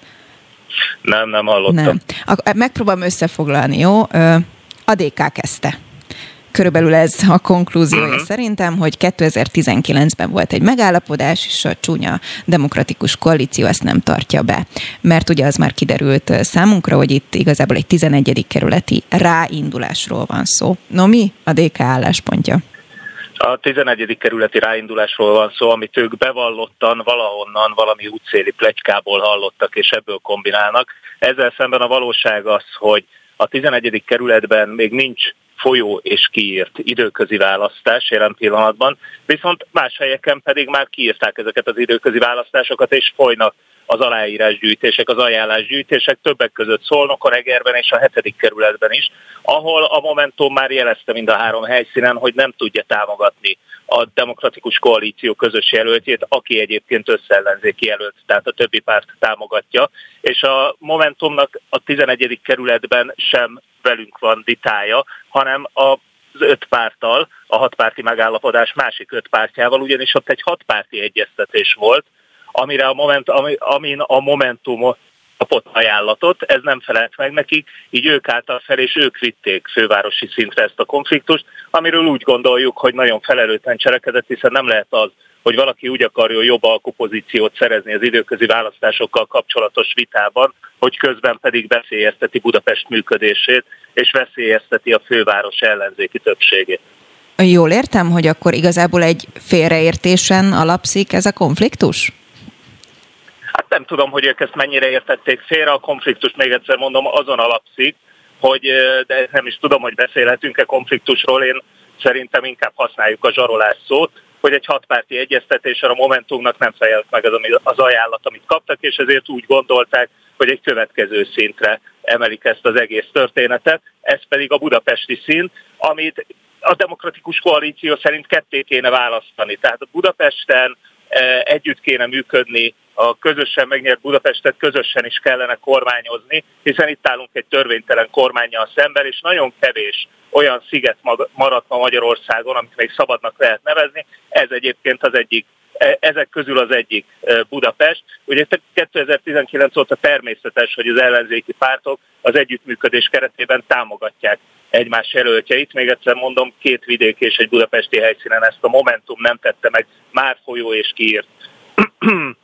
Nem, nem hallottam. Nem. Megpróbálom összefoglalni, jó? A DK kezdte. Körülbelül ez a konklúziója uh-huh. szerintem, hogy 2019-ben volt egy megállapodás, és a csúnya demokratikus koalíció ezt nem tartja be. Mert ugye az már kiderült számunkra, hogy itt igazából egy 11. kerületi ráindulásról van szó. No mi a DK álláspontja? A 11. kerületi ráindulásról van szó, amit ők bevallottan valahonnan valami útszéli plegykából hallottak, és ebből kombinálnak. Ezzel szemben a valóság az, hogy a 11. kerületben még nincs folyó és kiírt időközi választás jelen pillanatban, viszont más helyeken pedig már kiírták ezeket az időközi választásokat, és folynak az aláírásgyűjtések, az ajánlásgyűjtések, többek között Szolnok, a Regerben és a hetedik kerületben is, ahol a Momentum már jelezte mind a három helyszínen, hogy nem tudja támogatni a demokratikus koalíció közös jelöltjét, aki egyébként összeellenzéki jelölt, tehát a többi párt támogatja, és a Momentumnak a 11. kerületben sem velünk van vitája, hanem a öt párttal, a hatpárti megállapodás másik öt pártjával, ugyanis ott egy hatpárti egyeztetés volt, amire a moment, ami, amin a Momentum kapott ajánlatot, ez nem felelt meg nekik, így ők álltak fel, és ők vitték fővárosi szintre ezt a konfliktust, amiről úgy gondoljuk, hogy nagyon felelőtlen cselekedett, hiszen nem lehet az, hogy valaki úgy akarja jobb alkupozíciót szerezni az időközi választásokkal kapcsolatos vitában, hogy közben pedig veszélyezteti Budapest működését, és veszélyezteti a főváros ellenzéki többségét. Jól értem, hogy akkor igazából egy félreértésen alapszik ez a konfliktus? Hát nem tudom, hogy ők ezt mennyire értették félre. A konfliktus még egyszer mondom azon alapszik, hogy, de nem is tudom, hogy beszélhetünk-e konfliktusról, én szerintem inkább használjuk a zsarolás szót, hogy egy hatpárti egyeztetésre a Momentumnak nem fejelt meg az, az ajánlat, amit kaptak, és ezért úgy gondolták, hogy egy következő szintre emelik ezt az egész történetet, ez pedig a budapesti szint, amit a demokratikus koalíció szerint ketté kéne választani. Tehát a Budapesten együtt kéne működni a közösen megnyert Budapestet közösen is kellene kormányozni, hiszen itt állunk egy törvénytelen kormányjal szemben, és nagyon kevés olyan sziget maradt ma Magyarországon, amit még szabadnak lehet nevezni. Ez egyébként az egyik e, ezek közül az egyik e, Budapest. Ugye 2019 óta természetes, hogy az ellenzéki pártok az együttműködés keretében támogatják egymás jelöltjeit. Még egyszer mondom, két vidék és egy budapesti helyszínen ezt a Momentum nem tette meg, már folyó és kiírt (clears throat)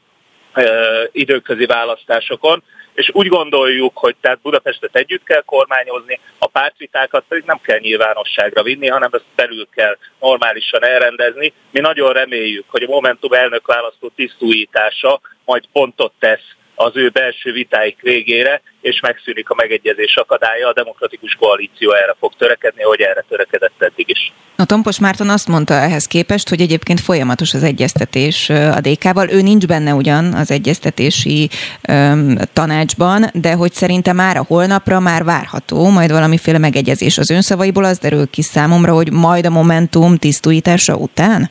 időközi választásokon, és úgy gondoljuk, hogy tehát Budapestet együtt kell kormányozni, a pártvitákat pedig nem kell nyilvánosságra vinni, hanem ezt belül kell normálisan elrendezni. Mi nagyon reméljük, hogy a Momentum elnök választó tisztújítása majd pontot tesz az ő belső vitáik végére, és megszűnik a megegyezés akadálya, a demokratikus koalíció erre fog törekedni, hogy erre törekedett eddig is. A Tompos Márton azt mondta ehhez képest, hogy egyébként folyamatos az egyeztetés a DK-val. Ő nincs benne ugyan az egyeztetési um, tanácsban, de hogy szerintem már a holnapra már várható majd valamiféle megegyezés. Az önszavaiból az derül ki számomra, hogy majd a Momentum tisztújítása után?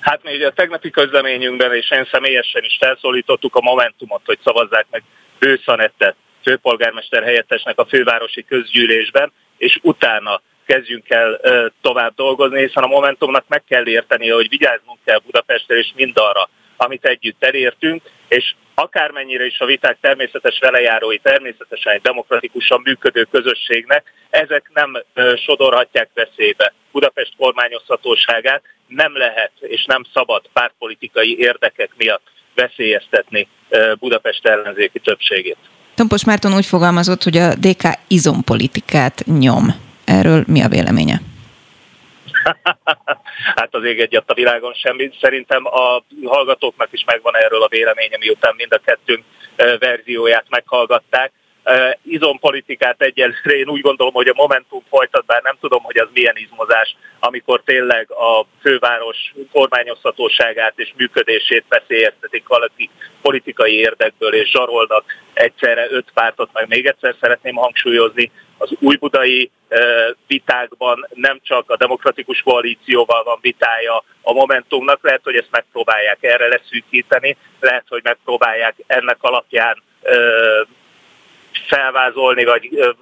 Hát mi ugye a tegnapi közleményünkben, és én személyesen is felszólítottuk a Momentumot, hogy szavazzák meg Bőszanettet főpolgármester helyettesnek a fővárosi közgyűlésben, és utána kezdjünk el tovább dolgozni, hiszen a Momentumnak meg kell érteni, hogy vigyáznunk kell Budapestre és mindarra, amit együtt elértünk, és akármennyire is a viták természetes velejárói, természetesen egy demokratikusan működő közösségnek, ezek nem sodorhatják veszélybe Budapest kormányozhatóságát, nem lehet és nem szabad pártpolitikai érdekek miatt veszélyeztetni Budapest ellenzéki többségét. Tompos Márton úgy fogalmazott, hogy a DK izompolitikát nyom. Erről mi a véleménye? (laughs) hát az ég egyet a világon semmi. Szerintem a hallgatóknak is megvan erről a véleménye, miután mind a kettőnk verzióját meghallgatták. Izompolitikát egyelőre én úgy gondolom, hogy a Momentum folytat, bár nem tudom, hogy az milyen izmozás, amikor tényleg a főváros kormányozhatóságát és működését veszélyeztetik valaki politikai érdekből, és zsarolnak egyszerre öt pártot, meg még egyszer szeretném hangsúlyozni, az újbudai vitákban nem csak a demokratikus koalícióval van vitája a Momentumnak, lehet, hogy ezt megpróbálják erre leszűkíteni, lehet, hogy megpróbálják ennek alapján felvázolni, vagy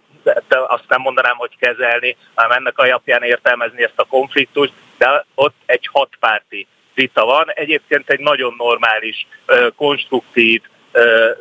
azt nem mondanám, hogy kezelni, hanem ennek alapján értelmezni ezt a konfliktust, de ott egy hatpárti vita van. Egyébként egy nagyon normális, konstruktív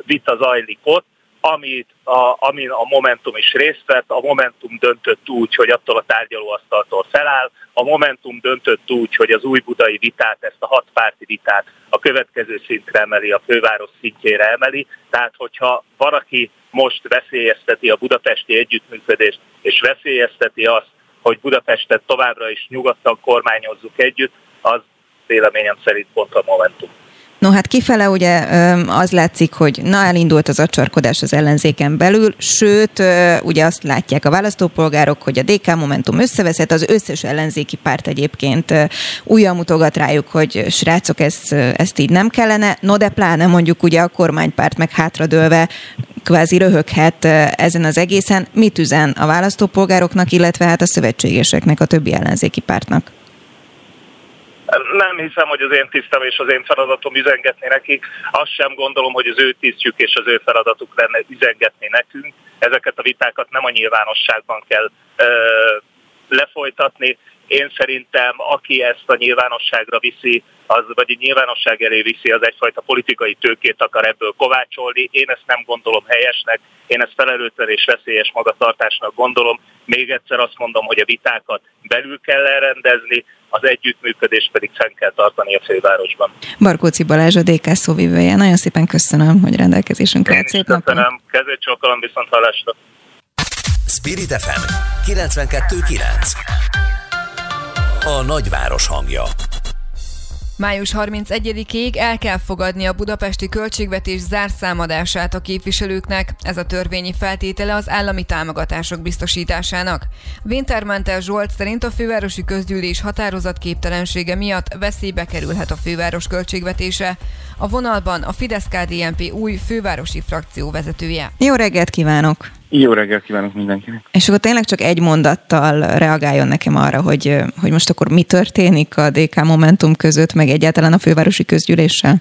vita zajlik ott, amit a, amin a Momentum is részt vett, a Momentum döntött úgy, hogy attól a tárgyalóasztaltól feláll, a Momentum döntött úgy, hogy az új budai vitát, ezt a hat párti vitát a következő szintre emeli, a főváros szintjére emeli, tehát hogyha valaki most veszélyezteti a budapesti együttműködést, és veszélyezteti azt, hogy Budapestet továbbra is nyugodtan kormányozzuk együtt, az véleményem szerint pont a Momentum. No hát kifele ugye az látszik, hogy na elindult az acsarkodás az ellenzéken belül, sőt ugye azt látják a választópolgárok, hogy a DK Momentum összeveszett, az összes ellenzéki párt egyébként újra mutogat rájuk, hogy srácok, ezt, ezt így nem kellene, no de pláne mondjuk ugye a kormánypárt meg hátradőlve kvázi röhöghet ezen az egészen. Mit üzen a választópolgároknak, illetve hát a szövetségeseknek, a többi ellenzéki pártnak? Nem hiszem, hogy az én tisztem és az én feladatom üzengetni nekik. Azt sem gondolom, hogy az ő tisztjük és az ő feladatuk lenne üzengetni nekünk. Ezeket a vitákat nem a nyilvánosságban kell ö, lefolytatni. Én szerintem, aki ezt a nyilvánosságra viszi, az, vagy a nyilvánosság elé viszi, az egyfajta politikai tőkét akar ebből kovácsolni. Én ezt nem gondolom helyesnek, én ezt felelőtlen és veszélyes magatartásnak gondolom. Még egyszer azt mondom, hogy a vitákat belül kell elrendezni, az együttműködést pedig fenn kell tartani a fővárosban. Barkóci Balázs a DK szóvivője. Nagyon szépen köszönöm, hogy rendelkezésünkre állt. Szép napot. Köszönöm. Kezét csókolom, viszont hallásra. Spirit FM 92.9 A nagyváros hangja Május 31-ig el kell fogadni a budapesti költségvetés zárszámadását a képviselőknek. Ez a törvényi feltétele az állami támogatások biztosításának. Wintermantel Zsolt szerint a fővárosi közgyűlés határozatképtelensége miatt veszélybe kerülhet a főváros költségvetése. A vonalban a Fidesz-KDNP új fővárosi frakció vezetője. Jó reggelt kívánok! Jó reggelt kívánok mindenkinek! És akkor tényleg csak egy mondattal reagáljon nekem arra, hogy, hogy most akkor mi történik a DK Momentum között, meg egyáltalán a fővárosi közgyűléssel?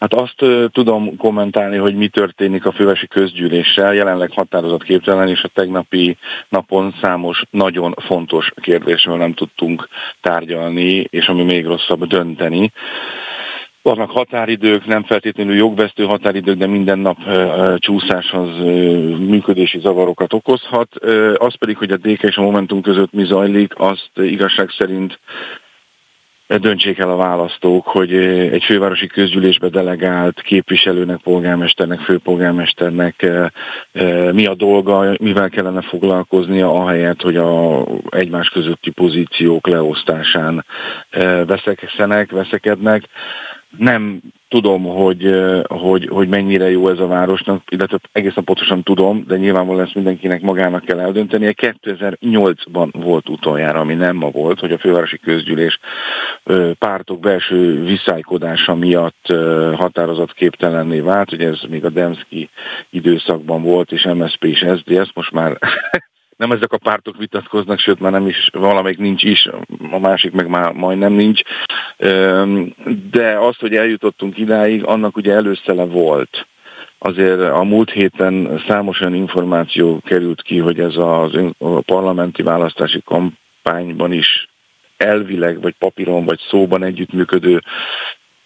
Hát azt tudom kommentálni, hogy mi történik a fővárosi közgyűléssel. Jelenleg határozatképtelen, és a tegnapi napon számos nagyon fontos kérdésről nem tudtunk tárgyalni, és ami még rosszabb, dönteni. Vannak határidők, nem feltétlenül jogvesztő határidők, de minden nap csúszás az működési zavarokat okozhat. Az pedig, hogy a DK és a Momentum között mi zajlik, azt igazság szerint döntsék el a választók, hogy egy fővárosi közgyűlésbe delegált képviselőnek, polgármesternek, főpolgármesternek mi a dolga, mivel kellene foglalkoznia, ahelyett, hogy a egymás közötti pozíciók leosztásán veszekszenek, veszekednek nem tudom, hogy, hogy, hogy mennyire jó ez a városnak, illetve egészen pontosan tudom, de nyilvánvalóan ezt mindenkinek magának kell eldöntenie. 2008-ban volt utoljára, ami nem ma volt, hogy a fővárosi közgyűlés pártok belső viszálykodása miatt határozatképtelenné vált, hogy ez még a Demszki időszakban volt, és MSZP és SZDSZ, most már nem ezek a pártok vitatkoznak, sőt már nem is, valamelyik nincs is, a másik meg már majdnem nincs. De az, hogy eljutottunk idáig, annak ugye előszele volt. Azért a múlt héten számos olyan információ került ki, hogy ez az a parlamenti választási kampányban is elvileg, vagy papíron, vagy szóban együttműködő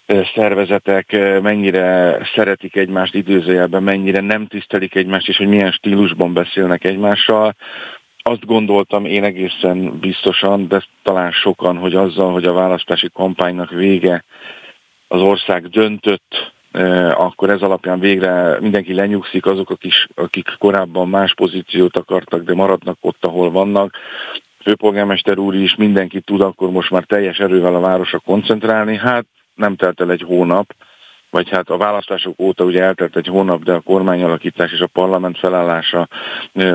szervezetek mennyire szeretik egymást időzőjelben, mennyire nem tisztelik egymást, és hogy milyen stílusban beszélnek egymással. Azt gondoltam én egészen biztosan, de talán sokan, hogy azzal, hogy a választási kampánynak vége az ország döntött, akkor ez alapján végre mindenki lenyugszik, azok, akik, akik korábban más pozíciót akartak, de maradnak ott, ahol vannak. Főpolgármester úr is mindenki tud akkor most már teljes erővel a városra koncentrálni. Hát nem telt el egy hónap, vagy hát a választások óta ugye eltelt egy hónap, de a kormányalakítás és a parlament felállása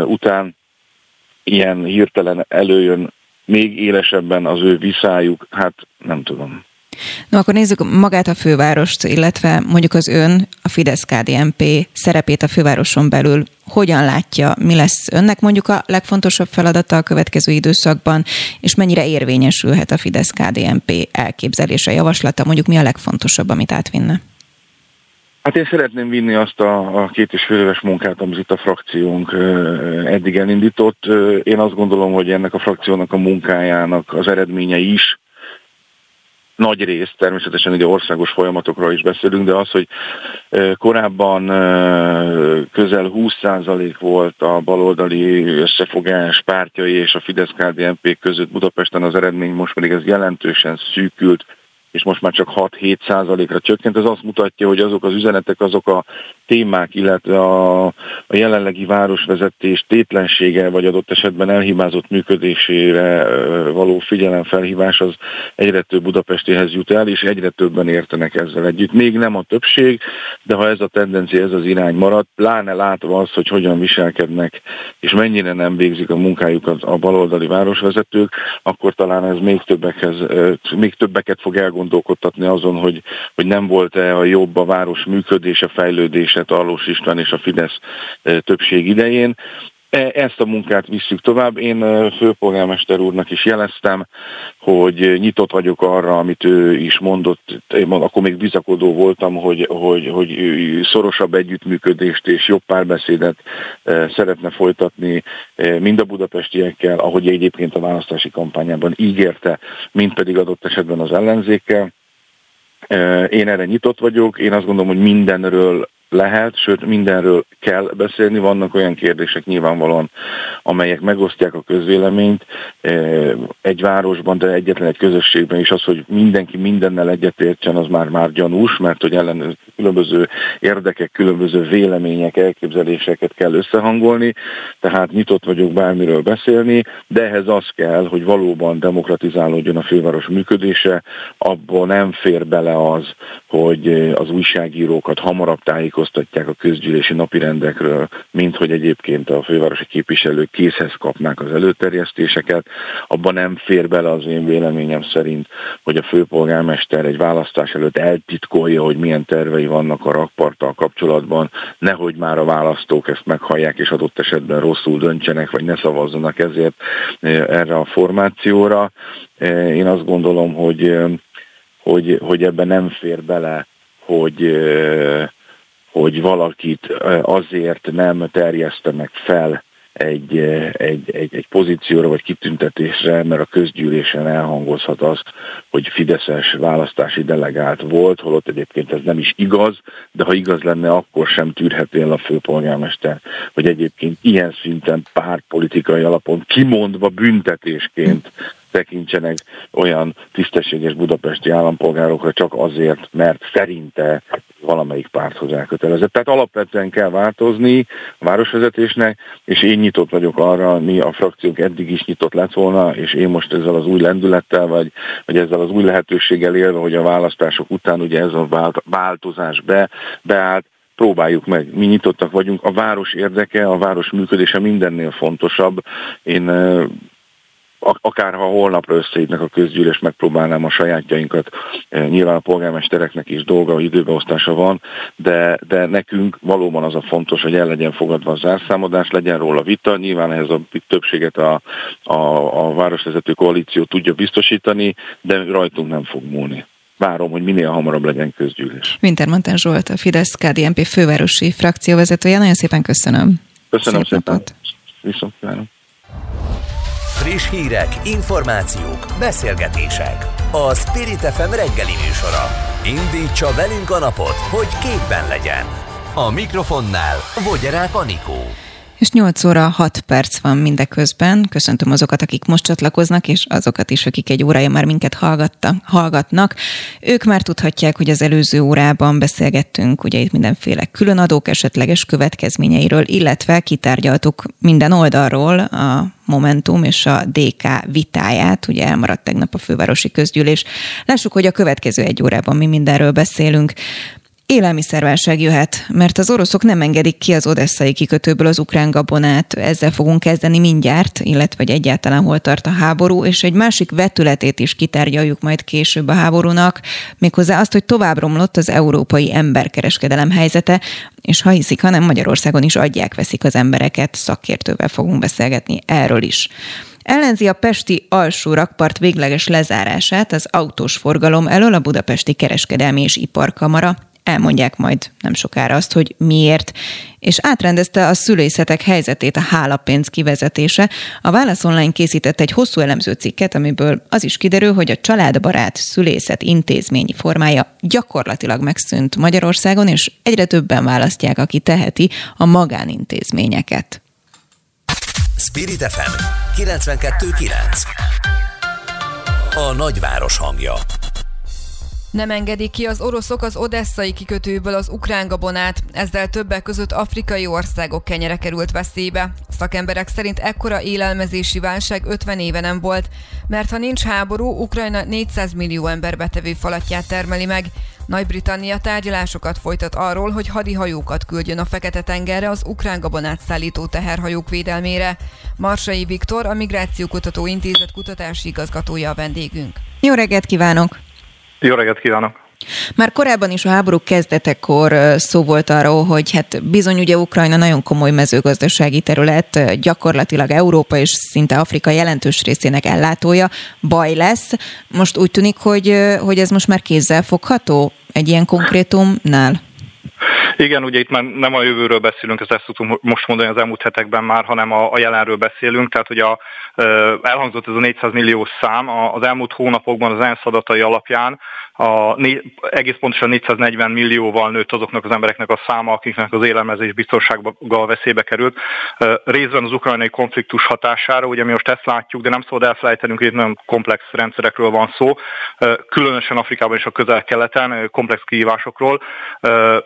után ilyen hirtelen előjön még élesebben az ő viszályuk, hát nem tudom. No, akkor nézzük magát a fővárost, illetve mondjuk az ön, a Fidesz-KDNP szerepét a fővároson belül. Hogyan látja, mi lesz önnek mondjuk a legfontosabb feladata a következő időszakban, és mennyire érvényesülhet a Fidesz-KDNP elképzelése, javaslata, mondjuk mi a legfontosabb, amit átvinne? Hát én szeretném vinni azt a, a két és fél éves munkát, amit itt a frakciónk eddig elindított. Én azt gondolom, hogy ennek a frakciónak a munkájának az eredménye is nagy rész, természetesen ugye országos folyamatokról is beszélünk, de az, hogy korábban közel 20% volt a baloldali összefogás pártjai és a Fidesz-KDNP között Budapesten az eredmény, most pedig ez jelentősen szűkült, és most már csak 6-7 százalékra csökkent, ez azt mutatja, hogy azok az üzenetek, azok a témák, illetve a, a jelenlegi városvezetés tétlensége, vagy adott esetben elhibázott működésére való figyelemfelhívás az egyre több Budapestihez jut el, és egyre többen értenek ezzel együtt. Még nem a többség, de ha ez a tendencia, ez az irány marad, pláne látva az, hogy hogyan viselkednek, és mennyire nem végzik a munkájukat a baloldali városvezetők, akkor talán ez még, többekhez, még többeket fog elgondolkodtatni azon, hogy, hogy nem volt-e a jobb a város működése, fejlődése, Tarlós István és a Fidesz többség idején. E, ezt a munkát visszük tovább. Én főpolgármester úrnak is jeleztem, hogy nyitott vagyok arra, amit ő is mondott. Én akkor még bizakodó voltam, hogy, hogy, hogy szorosabb együttműködést és jobb párbeszédet szeretne folytatni mind a budapestiekkel, ahogy egyébként a választási kampányában ígérte, mind pedig adott esetben az ellenzékkel. Én erre nyitott vagyok, én azt gondolom, hogy mindenről lehet, sőt mindenről kell beszélni. Vannak olyan kérdések nyilvánvalóan, amelyek megosztják a közvéleményt eh, egy városban, de egyetlen egy közösségben is az, hogy mindenki mindennel egyetértsen, az már már gyanús, mert hogy ellen különböző érdekek, különböző vélemények, elképzeléseket kell összehangolni, tehát nyitott vagyok bármiről beszélni, de ehhez az kell, hogy valóban demokratizálódjon a főváros működése, abban nem fér bele az, hogy az újságírókat hamarabb tájékoztatják, tájékoztatják a közgyűlési napirendekről, mint hogy egyébként a fővárosi képviselők készhez kapnák az előterjesztéseket. Abban nem fér bele az én véleményem szerint, hogy a főpolgármester egy választás előtt eltitkolja, hogy milyen tervei vannak a rakparttal kapcsolatban, nehogy már a választók ezt meghallják, és adott esetben rosszul döntsenek, vagy ne szavazzanak ezért eh, erre a formációra. Eh, én azt gondolom, hogy eh, hogy, hogy ebben nem fér bele, hogy hogy valakit azért nem terjesztenek fel egy, egy, egy, egy pozícióra vagy kitüntetésre, mert a közgyűlésen elhangozhat azt, hogy Fideszes választási delegált volt, holott egyébként ez nem is igaz, de ha igaz lenne, akkor sem tűrheti el a főpolgármester, hogy egyébként ilyen szinten pártpolitikai alapon kimondva büntetésként tekintsenek olyan tisztességes budapesti állampolgárokra csak azért, mert szerinte valamelyik párthoz elkötelezett. Tehát alapvetően kell változni a városvezetésnek, és én nyitott vagyok arra, mi a frakciók eddig is nyitott lett volna, és én most ezzel az új lendülettel, vagy, vagy ezzel az új lehetőséggel élve, hogy a választások után ugye ez a változás be, beállt, próbáljuk meg. Mi nyitottak vagyunk. A város érdeke, a város működése mindennél fontosabb. Én akár ha holnapra összeidnek a közgyűlés, megpróbálnám a sajátjainkat, e, nyilván a polgármestereknek is dolga, hogy időbeosztása van, de, de nekünk valóban az a fontos, hogy el legyen fogadva a zárszámadás, legyen róla vita, nyilván ehhez a többséget a, a, a városvezető koalíció tudja biztosítani, de rajtunk nem fog múlni várom, hogy minél hamarabb legyen közgyűlés. Wintermantel Zsolt, a Fidesz KDNP fővárosi frakcióvezetője. Nagyon szépen köszönöm. Köszönöm Szép szépen. Viszont Friss hírek, információk, beszélgetések. A Spirit FM reggeli műsora. Indítsa velünk a napot, hogy képben legyen. A mikrofonnál Vogyerák Anikó. És 8 óra 6 perc van mindeközben. Köszöntöm azokat, akik most csatlakoznak, és azokat is, akik egy órája már minket hallgatta, hallgatnak. Ők már tudhatják, hogy az előző órában beszélgettünk ugye itt mindenféle különadók esetleges következményeiről, illetve kitárgyaltuk minden oldalról a Momentum és a DK vitáját, ugye elmaradt tegnap a fővárosi közgyűlés. Lássuk, hogy a következő egy órában mi mindenről beszélünk. Élelmiszerválság jöhet, mert az oroszok nem engedik ki az odesszai kikötőből az ukrán gabonát. Ezzel fogunk kezdeni mindjárt, illetve hogy egyáltalán hol tart a háború, és egy másik vetületét is kitárgyaljuk majd később a háborúnak, méghozzá azt, hogy tovább romlott az európai emberkereskedelem helyzete, és ha hiszik, hanem Magyarországon is adják-veszik az embereket, szakértővel fogunk beszélgetni erről is. Ellenzi a Pesti alsó rakpart végleges lezárását az autós forgalom elől a Budapesti Kereskedelmi és Iparkamara elmondják majd nem sokára azt, hogy miért, és átrendezte a szülészetek helyzetét a hálapénz kivezetése. A Válasz Online készített egy hosszú elemző cikket, amiből az is kiderül, hogy a családbarát szülészet intézményi formája gyakorlatilag megszűnt Magyarországon, és egyre többen választják, aki teheti, a magánintézményeket. Spirit FM 92.9 A nagyváros hangja nem engedik ki az oroszok az odesszai kikötőből az ukrán gabonát, ezzel többek között afrikai országok kenyere került veszélybe. Szakemberek szerint ekkora élelmezési válság 50 éve nem volt, mert ha nincs háború, Ukrajna 400 millió ember betevő falatját termeli meg. Nagy-Britannia tárgyalásokat folytat arról, hogy hadihajókat küldjön a Fekete-tengerre az ukrán gabonát szállító teherhajók védelmére. Marsai Viktor, a Migrációkutató Intézet kutatási igazgatója a vendégünk. Jó reggelt kívánok! Jó reggelt kívánok! Már korábban is a háború kezdetekor szó volt arról, hogy hát bizony ugye Ukrajna nagyon komoly mezőgazdasági terület, gyakorlatilag Európa és szinte Afrika jelentős részének ellátója, baj lesz. Most úgy tűnik, hogy, hogy ez most már kézzel fogható egy ilyen konkrétumnál? Igen, ugye itt már nem a jövőről beszélünk, ezt, ezt tudunk most mondani az elmúlt hetekben már, hanem a, a jelenről beszélünk. Tehát, hogy a, elhangzott ez a 400 millió szám, az elmúlt hónapokban az ENSZ adatai alapján a, egész pontosan 440 millióval nőtt azoknak az embereknek a száma, akiknek az élelmezés biztonsággal veszélybe került. Részben az ukrajnai konfliktus hatására, ugye mi most ezt látjuk, de nem szabad elfelejtenünk, hogy itt nagyon komplex rendszerekről van szó, különösen Afrikában és a közel-keleten komplex kihívásokról.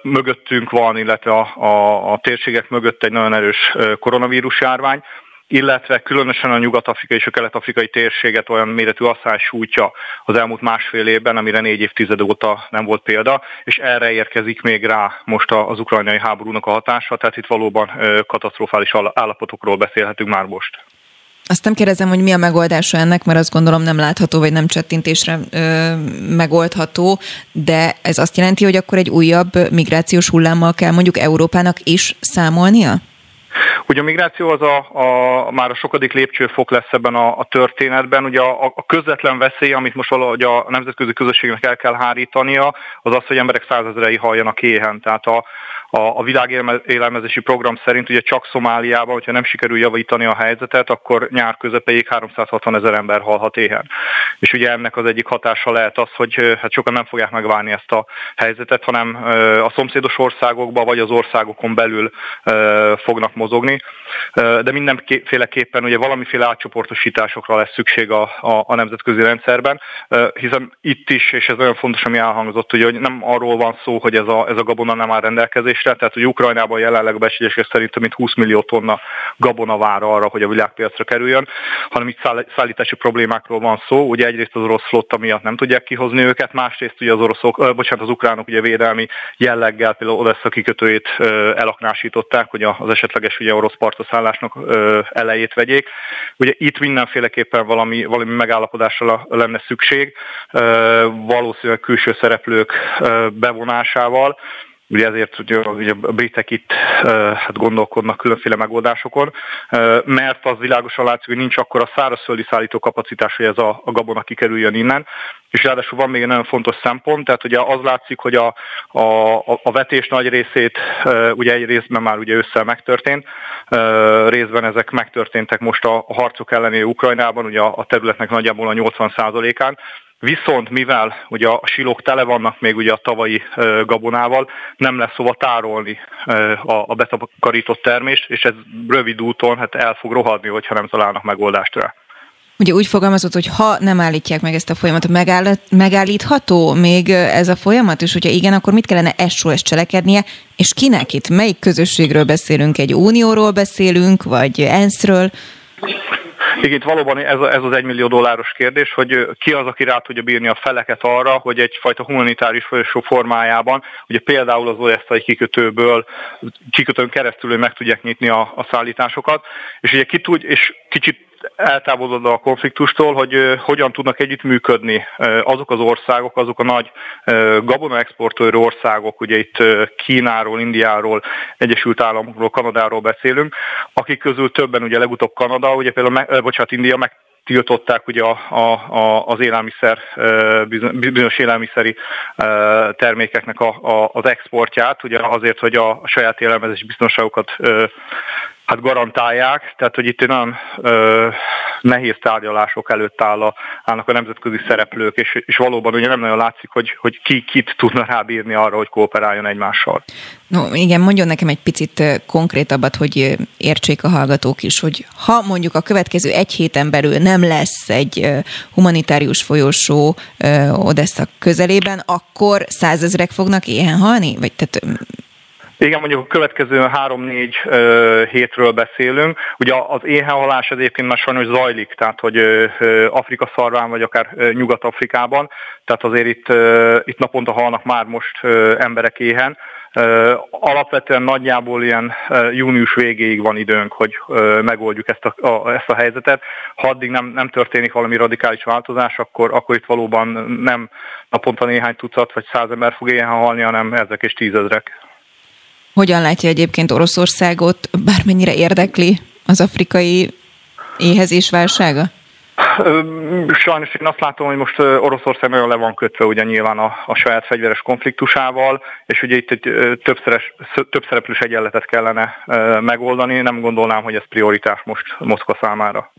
Mögöttünk van, illetve a, a, a térségek mögött egy nagyon erős koronavírus járvány, illetve különösen a nyugat-afrikai és a kelet-afrikai térséget olyan méretű asszály sújtja az elmúlt másfél évben, amire négy évtized óta nem volt példa, és erre érkezik még rá most az ukrajnai háborúnak a hatása, tehát itt valóban katasztrofális állapotokról beszélhetünk már most. Azt nem kérdezem, hogy mi a megoldása ennek, mert azt gondolom nem látható, vagy nem csettintésre ö, megoldható, de ez azt jelenti, hogy akkor egy újabb migrációs hullámmal kell mondjuk Európának is számolnia? Ugye a migráció az a, a, már a sokadik lépcsőfok lesz ebben a, a történetben. Ugye a, a közvetlen veszély, amit most valahogy a nemzetközi közösségnek el kell hárítania, az az, hogy emberek százezrei halljanak éhen. Tehát a, a, a világélelmezési program szerint ugye csak Szomáliában, hogyha nem sikerül javítani a helyzetet, akkor nyár közepéig 360 ezer ember halhat éhen. És ugye ennek az egyik hatása lehet az, hogy hát sokan nem fogják megválni ezt a helyzetet, hanem a szomszédos országokba vagy az országokon belül fognak mozogni. De mindenféleképpen ugye valamiféle átcsoportosításokra lesz szükség a, a, a nemzetközi rendszerben, hiszen itt is, és ez olyan fontos, ami elhangzott, hogy nem arról van szó, hogy ez a, ez a gabona nem áll rendelkezés termelésre, tehát hogy Ukrajnában jelenleg a becslések szerint több mint 20 millió tonna gabona vár arra, hogy a világpiacra kerüljön, hanem itt szállítási problémákról van szó. Ugye egyrészt az orosz flotta miatt nem tudják kihozni őket, másrészt ugye az oroszok, ö, bocsánat, az ukránok ugye védelmi jelleggel például Odessa kikötőjét ö, elaknásították, hogy az esetleges ugye orosz partoszállásnak ö, elejét vegyék. Ugye itt mindenféleképpen valami, valami megállapodásra lenne szükség, valószínűleg külső szereplők bevonásával, Ugye ezért ugye, ugye a britek itt hát gondolkodnak különféle megoldásokon, mert az világosan látszik, hogy nincs akkor a szárazföldi szállító kapacitás, hogy ez a, a gabona kikerüljön innen, és ráadásul van még egy nagyon fontos szempont, tehát ugye az látszik, hogy a, a, a vetés nagy részét ugye egy részben már ugye ősszel megtörtént, részben ezek megtörténtek most a, harcok elleni Ukrajnában, ugye a területnek nagyjából a 80%-án, Viszont mivel ugye a silók tele vannak még ugye a tavalyi gabonával, nem lesz hova tárolni a betakarított termést, és ez rövid úton hát el fog rohadni, hogyha nem találnak megoldást rá. Ugye úgy fogalmazott, hogy ha nem állítják meg ezt a folyamatot, megáll, megállítható még ez a folyamat, és hogyha igen, akkor mit kellene SOS cselekednie, és kinek itt? Melyik közösségről beszélünk? Egy unióról beszélünk, vagy ENSZ-ről? Igen, itt valóban ez, ez az egymillió dolláros kérdés, hogy ki az, aki rá tudja bírni a feleket arra, hogy egyfajta humanitárius folyosó formájában, ugye például az olyesztai kikötőből, kikötőn keresztül meg tudják nyitni a, a szállításokat, és ugye ki tud, és kicsit eltávolodva a konfliktustól, hogy hogyan tudnak együttműködni azok az országok, azok a nagy gabona exportőrő országok, ugye itt Kínáról, Indiáról, Egyesült Államokról, Kanadáról beszélünk, akik közül többen, ugye legutóbb Kanada, ugye például, bocsánat, India meg tiltották ugye a, a, a, az élelmiszer, bizonyos élelmiszeri termékeknek a, a, az exportját, ugye azért, hogy a saját élelmezési biztonságokat hát garantálják, tehát hogy itt nagyon ö, nehéz tárgyalások előtt áll a, állnak a nemzetközi szereplők, és, és valóban ugye nem nagyon látszik, hogy, hogy ki kit tudna rábírni arra, hogy kooperáljon egymással. No, igen, mondjon nekem egy picit konkrétabbat, hogy értsék a hallgatók is, hogy ha mondjuk a következő egy héten belül nem lesz egy humanitárius folyosó Odessa közelében, akkor százezrek fognak éhen halni? Vagy tehát Igen, mondjuk a következő három-négy hétről beszélünk. Ugye az éhehalás egyébként már sajnos zajlik, tehát hogy Afrika szarván, vagy akár Nyugat-Afrikában, tehát azért itt, itt naponta halnak már most emberek éhen. Alapvetően nagyjából ilyen június végéig van időnk, hogy megoldjuk ezt a, a, ezt a helyzetet. Ha addig nem, nem történik valami radikális változás, akkor, akkor itt valóban nem naponta néhány tucat vagy száz ember fog éhen halni, hanem ezek és tízezrek. Hogyan látja egyébként Oroszországot, bármennyire érdekli az afrikai éhezés válsága? Sajnos én azt látom, hogy most Oroszország nagyon le van kötve ugye nyilván a, a saját fegyveres konfliktusával, és ugye itt egy többszeres, több szereplős egyenletet kellene megoldani. Nem gondolnám, hogy ez prioritás most Moszkva számára.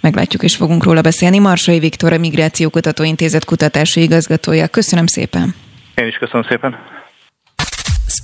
Meglátjuk és fogunk róla beszélni. Marsai Viktor, a Migrációkutató Intézet kutatási igazgatója. Köszönöm szépen. Én is köszönöm szépen.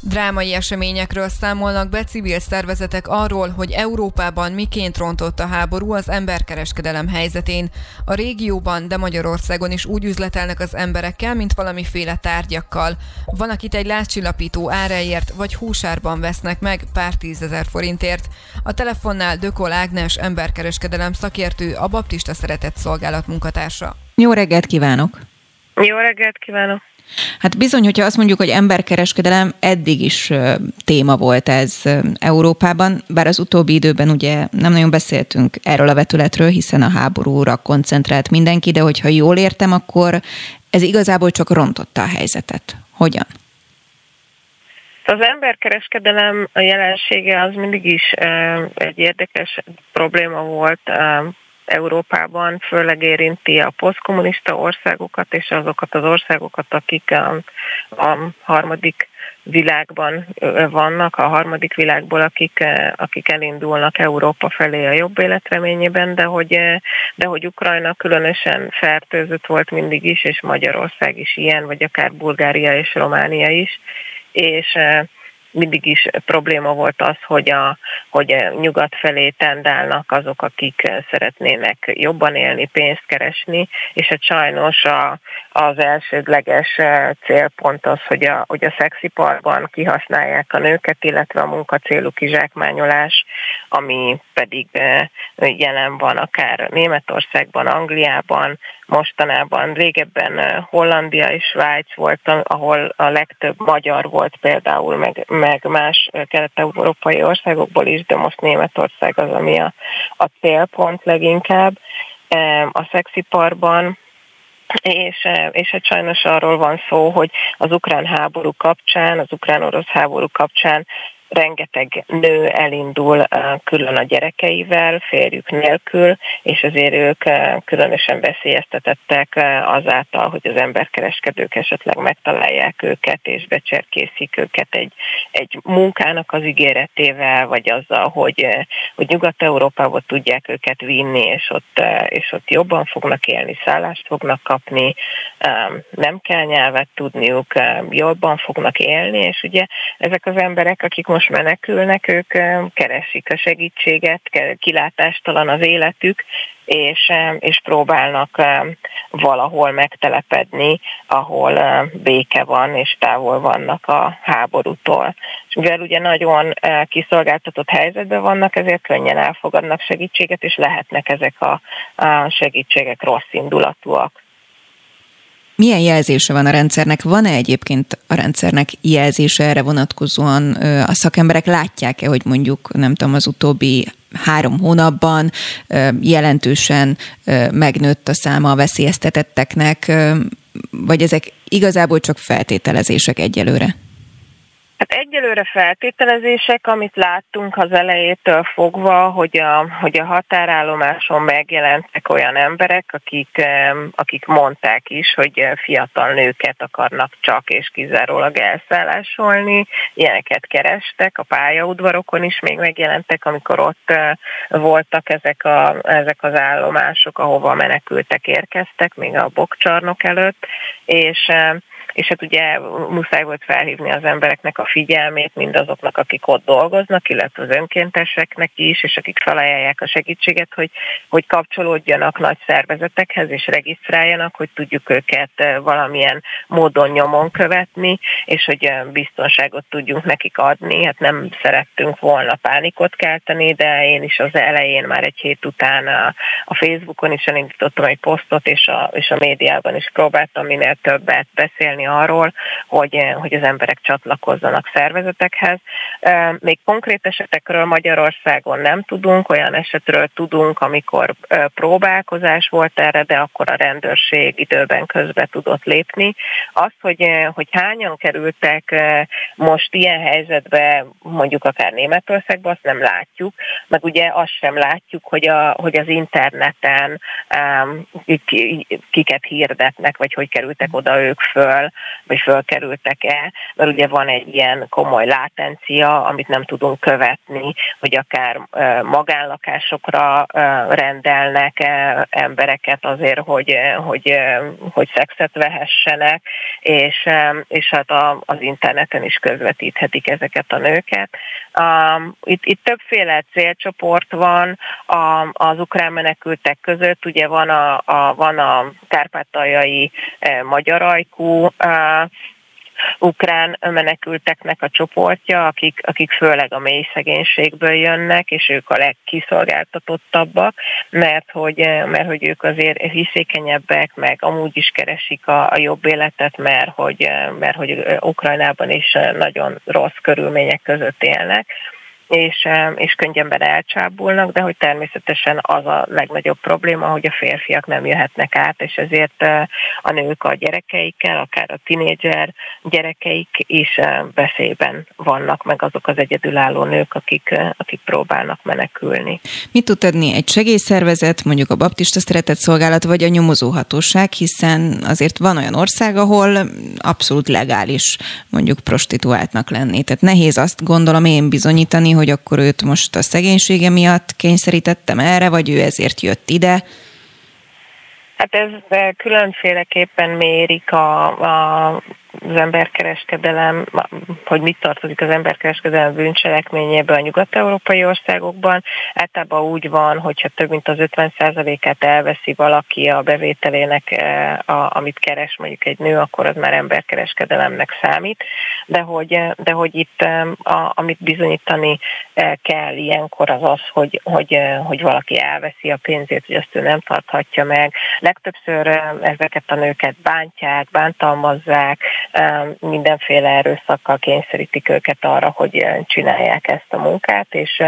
Drámai eseményekről számolnak be civil szervezetek arról, hogy Európában miként rontott a háború az emberkereskedelem helyzetén. A régióban, de Magyarországon is úgy üzletelnek az emberekkel, mint valamiféle tárgyakkal. Van, akit egy lázcsillapító áráért vagy húsárban vesznek meg pár tízezer forintért. A telefonnál Dökol Ágnes emberkereskedelem szakértő, a Baptista Szeretett Szolgálat munkatársa. Jó reggelt kívánok! Jó reggelt kívánok! Hát bizony, hogyha azt mondjuk, hogy emberkereskedelem, eddig is téma volt ez Európában, bár az utóbbi időben ugye nem nagyon beszéltünk erről a vetületről, hiszen a háborúra koncentrált mindenki, de hogyha jól értem, akkor ez igazából csak rontotta a helyzetet. Hogyan? Az emberkereskedelem jelensége az mindig is egy érdekes probléma volt Európában főleg érinti a posztkommunista országokat és azokat az országokat, akik a, a harmadik világban vannak, a harmadik világból, akik, akik elindulnak Európa felé a jobb életreményében, de hogy, de hogy Ukrajna különösen fertőzött volt mindig is, és Magyarország is ilyen, vagy akár Bulgária és Románia is, és mindig is probléma volt az, hogy a, hogy a nyugat felé tendálnak azok, akik szeretnének jobban élni, pénzt keresni, és hát sajnos a, az elsődleges célpont az, hogy a, hogy a szexiparban kihasználják a nőket, illetve a munkacélú kizsákmányolás, ami pedig jelen van akár Németországban, Angliában, mostanában, régebben Hollandia és Svájc volt, ahol a legtöbb magyar volt például, meg, meg más kelet-európai országokból is, de most Németország az, ami a, a célpont leginkább. A szexiparban és, és hát sajnos arról van szó, hogy az ukrán háború kapcsán, az ukrán-orosz háború kapcsán rengeteg nő elindul külön a gyerekeivel, férjük nélkül, és azért ők különösen veszélyeztetettek azáltal, hogy az emberkereskedők esetleg megtalálják őket, és becserkészik őket egy, egy munkának az ígéretével, vagy azzal, hogy, hogy Nyugat-Európába tudják őket vinni, és ott, és ott jobban fognak élni, szállást fognak kapni, nem kell nyelvet tudniuk, jobban fognak élni, és ugye ezek az emberek, akik most most menekülnek, ők keresik a segítséget, kilátástalan az életük, és, és próbálnak valahol megtelepedni, ahol béke van, és távol vannak a háborútól. És mivel ugye nagyon kiszolgáltatott helyzetben vannak, ezért könnyen elfogadnak segítséget, és lehetnek ezek a segítségek rossz indulatúak. Milyen jelzése van a rendszernek? Van-e egyébként a rendszernek jelzése erre vonatkozóan? A szakemberek látják-e, hogy mondjuk, nem tudom, az utóbbi három hónapban jelentősen megnőtt a száma a veszélyeztetetteknek, vagy ezek igazából csak feltételezések egyelőre? Hát egyelőre feltételezések, amit láttunk az elejétől fogva, hogy a, hogy a határállomáson megjelentek olyan emberek, akik, akik mondták is, hogy fiatal nőket akarnak csak és kizárólag elszállásolni. Ilyeneket kerestek, a pályaudvarokon is még megjelentek, amikor ott voltak ezek, a, ezek az állomások, ahova menekültek érkeztek, még a bokcsarnok előtt, és és hát ugye muszáj volt felhívni az embereknek a figyelmét, mindazoknak, akik ott dolgoznak, illetve az önkénteseknek is, és akik felajánlják a segítséget, hogy, hogy kapcsolódjanak nagy szervezetekhez, és regisztráljanak, hogy tudjuk őket valamilyen módon nyomon követni, és hogy biztonságot tudjunk nekik adni. Hát nem szerettünk volna pánikot kelteni, de én is az elején már egy hét után a, a Facebookon is elindítottam egy posztot, és a, és a médiában is próbáltam minél többet beszélni arról, hogy, hogy az emberek csatlakozzanak szervezetekhez. Még konkrét esetekről Magyarországon nem tudunk, olyan esetről tudunk, amikor próbálkozás volt erre, de akkor a rendőrség időben közbe tudott lépni. Az, hogy, hogy hányan kerültek most ilyen helyzetbe, mondjuk akár Németországban, azt nem látjuk, meg ugye azt sem látjuk, hogy, a, hogy az interneten um, kiket hirdetnek, vagy hogy kerültek oda ők föl, vagy fölkerültek-e, mert ugye van egy ilyen komoly látencia, amit nem tudunk követni, hogy akár magánlakásokra rendelnek embereket azért, hogy, hogy, hogy szexet vehessenek, és, és hát a, az interneten is közvetíthetik ezeket a nőket. Itt, itt többféle célcsoport van az ukrán menekültek között, ugye van a, a, van a kárpátaljai magyar ajkú ukrán menekülteknek a csoportja, akik, akik főleg a mély szegénységből jönnek, és ők a legkiszolgáltatottabbak, mert hogy, mert hogy ők azért hiszékenyebbek, meg amúgy is keresik a, a jobb életet, mert hogy, mert hogy Ukrajnában is nagyon rossz körülmények között élnek és, és könnyebben elcsábulnak, de hogy természetesen az a legnagyobb probléma, hogy a férfiak nem jöhetnek át, és ezért a nők a gyerekeikkel, akár a tinédzser gyerekeik is veszélyben vannak, meg azok az egyedülálló nők, akik, akik próbálnak menekülni. Mit tud tenni egy segélyszervezet, mondjuk a baptista szeretett szolgálat, vagy a nyomozóhatóság, hiszen azért van olyan ország, ahol abszolút legális mondjuk prostituáltnak lenni. Tehát nehéz azt gondolom én bizonyítani, hogy akkor őt most a szegénysége miatt kényszerítettem erre, vagy ő ezért jött ide? Hát ez különféleképpen mérik a, a az emberkereskedelem, hogy mit tartozik az emberkereskedelem bűncselekményébe a nyugat-európai országokban. Általában úgy van, hogyha több mint az 50%-át elveszi valaki a bevételének, eh, a, amit keres mondjuk egy nő, akkor az már emberkereskedelemnek számít. De hogy, de hogy itt eh, a, amit bizonyítani eh, kell ilyenkor az az, hogy, hogy, hogy valaki elveszi a pénzét, hogy azt ő nem tarthatja meg. Legtöbbször ezeket a nőket bántják, bántalmazzák, mindenféle erőszakkal kényszerítik őket arra, hogy csinálják ezt a munkát, és,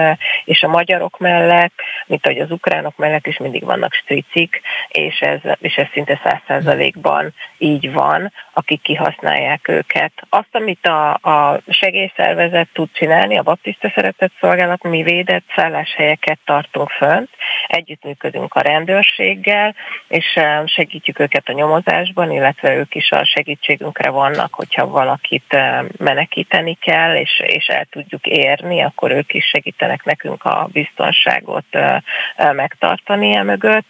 és a magyarok mellett, mint ahogy az ukránok mellett is mindig vannak stricik, és ez, és ez szinte száz százalékban így van, akik kihasználják őket. Azt, amit a, a segélyszervezet tud csinálni, a baptista szeretett szolgálat, mi védett szálláshelyeket tartunk fönt, együttműködünk a rendőrséggel, és segítjük őket a nyomozásban, illetve ők is a segítségünkre vannak, hogyha valakit menekíteni kell, és, és el tudjuk érni, akkor ők is segítenek nekünk a biztonságot megtartani e mögött.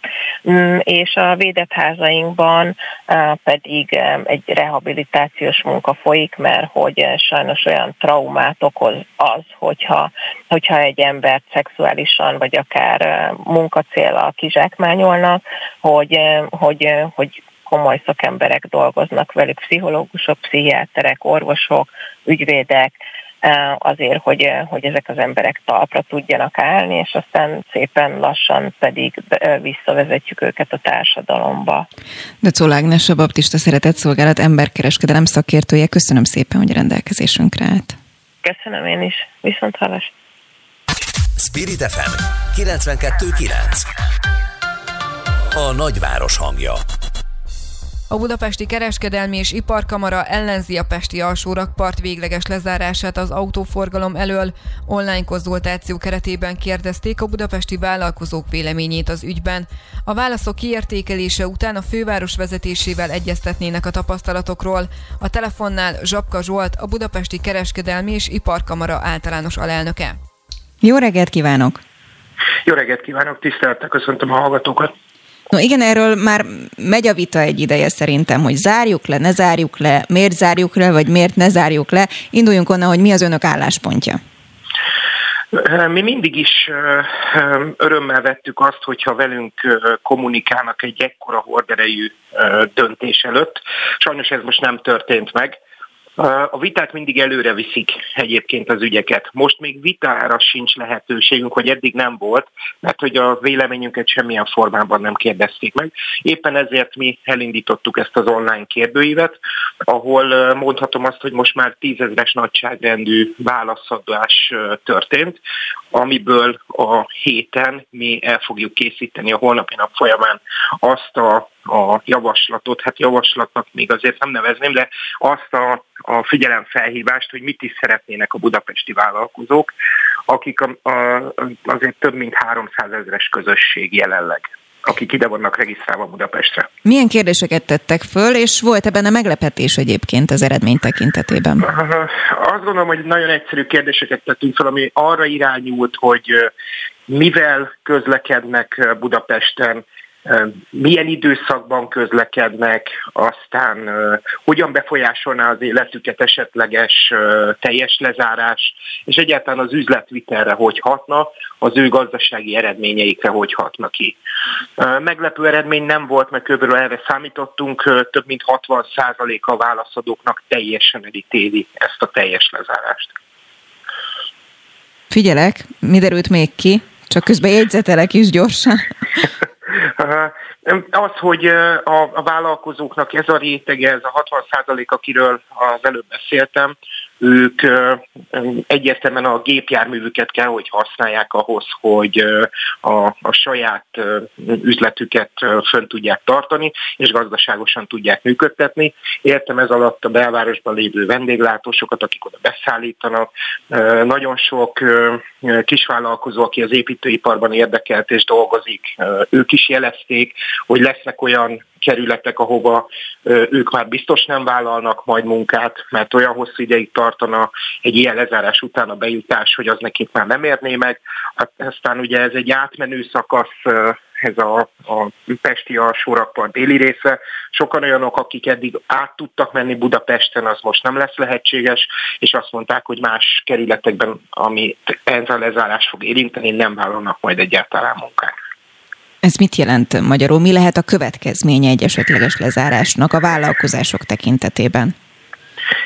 Mm, és a védett házainkban pedig egy rehabilitációs munka folyik, mert hogy sajnos olyan traumát okoz az, hogyha, hogyha egy embert szexuálisan vagy akár munkacélal kizsákmányolnak, hogy, hogy, hogy komoly szakemberek dolgoznak velük, pszichológusok, pszichiáterek, orvosok, ügyvédek, eh, azért, hogy, eh, hogy ezek az emberek talpra tudjanak állni, és aztán szépen lassan pedig eh, visszavezetjük őket a társadalomba. De Ágnes, a Baptista Szeretett Szolgálat emberkereskedelem szakértője, köszönöm szépen, hogy rendelkezésünkre állt. Köszönöm én is. Viszont hallás. Spirit FM 92.9 A nagyváros hangja a Budapesti Kereskedelmi és Iparkamara ellenzi a Pesti alsórakpart végleges lezárását az autóforgalom elől. Online konzultáció keretében kérdezték a budapesti vállalkozók véleményét az ügyben. A válaszok kiértékelése után a főváros vezetésével egyeztetnének a tapasztalatokról. A telefonnál Zsapka Zsolt, a Budapesti Kereskedelmi és Iparkamara általános alelnöke. Jó reggelt kívánok! Jó reggelt kívánok, tisztelettel köszöntöm a hallgatókat! No igen, erről már megy a vita egy ideje szerintem, hogy zárjuk le, ne zárjuk le, miért zárjuk le, vagy miért ne zárjuk le. Induljunk onnan, hogy mi az önök álláspontja. Mi mindig is örömmel vettük azt, hogyha velünk kommunikálnak egy ekkora horderejű döntés előtt. Sajnos ez most nem történt meg. A vitát mindig előre viszik egyébként az ügyeket. Most még vitára sincs lehetőségünk, hogy eddig nem volt, mert hogy a véleményünket semmilyen formában nem kérdezték meg. Éppen ezért mi elindítottuk ezt az online kérdőívet, ahol mondhatom azt, hogy most már tízezres nagyságrendű válaszadás történt, amiből a héten mi el fogjuk készíteni a holnapi nap folyamán azt a a javaslatot, hát javaslatnak még azért nem nevezném, de azt a, a figyelemfelhívást, hogy mit is szeretnének a budapesti vállalkozók, akik a, a, azért több mint 300 ezeres közösség jelenleg akik ide vannak regisztrálva Budapestre. Milyen kérdéseket tettek föl, és volt ebben a meglepetés egyébként az eredmény tekintetében? Azt gondolom, hogy nagyon egyszerű kérdéseket tettünk fel, ami arra irányult, hogy mivel közlekednek Budapesten, milyen időszakban közlekednek, aztán hogyan befolyásolná az életüket esetleges teljes lezárás, és egyáltalán az üzletvitelre hogy hatna, az ő gazdasági eredményeikre hogy hatna ki. Meglepő eredmény nem volt, mert kb. erre számítottunk, több mint 60% a válaszadóknak teljesen elítéli ezt a teljes lezárást. Figyelek, mi derült még ki? Csak közben jegyzetelek is gyorsan. (laughs) Az, hogy a, vállalkozóknak ez a rétege, ez a 60 százalék, akiről az előbb beszéltem, ők egyértelműen a gépjárművüket kell, hogy használják ahhoz, hogy a, a saját üzletüket fönn tudják tartani, és gazdaságosan tudják működtetni. Értem ez alatt a belvárosban lévő vendéglátósokat, akik oda beszállítanak. Nagyon sok kisvállalkozó, aki az építőiparban érdekelt és dolgozik, ők is jelezték, hogy lesznek olyan kerületek, ahova ők már biztos nem vállalnak majd munkát, mert olyan hosszú ideig tartana egy ilyen lezárás után a bejutás, hogy az nekik már nem érné meg. Hát aztán ugye ez egy átmenő szakasz, ez a, a Pesti alsórakpart déli része. Sokan olyanok, akik eddig át tudtak menni Budapesten, az most nem lesz lehetséges, és azt mondták, hogy más kerületekben, ami ez a lezárás fog érinteni, nem vállalnak majd egyáltalán munkát. Ez mit jelent magyarul? Mi lehet a következménye egy esetleges lezárásnak a vállalkozások tekintetében?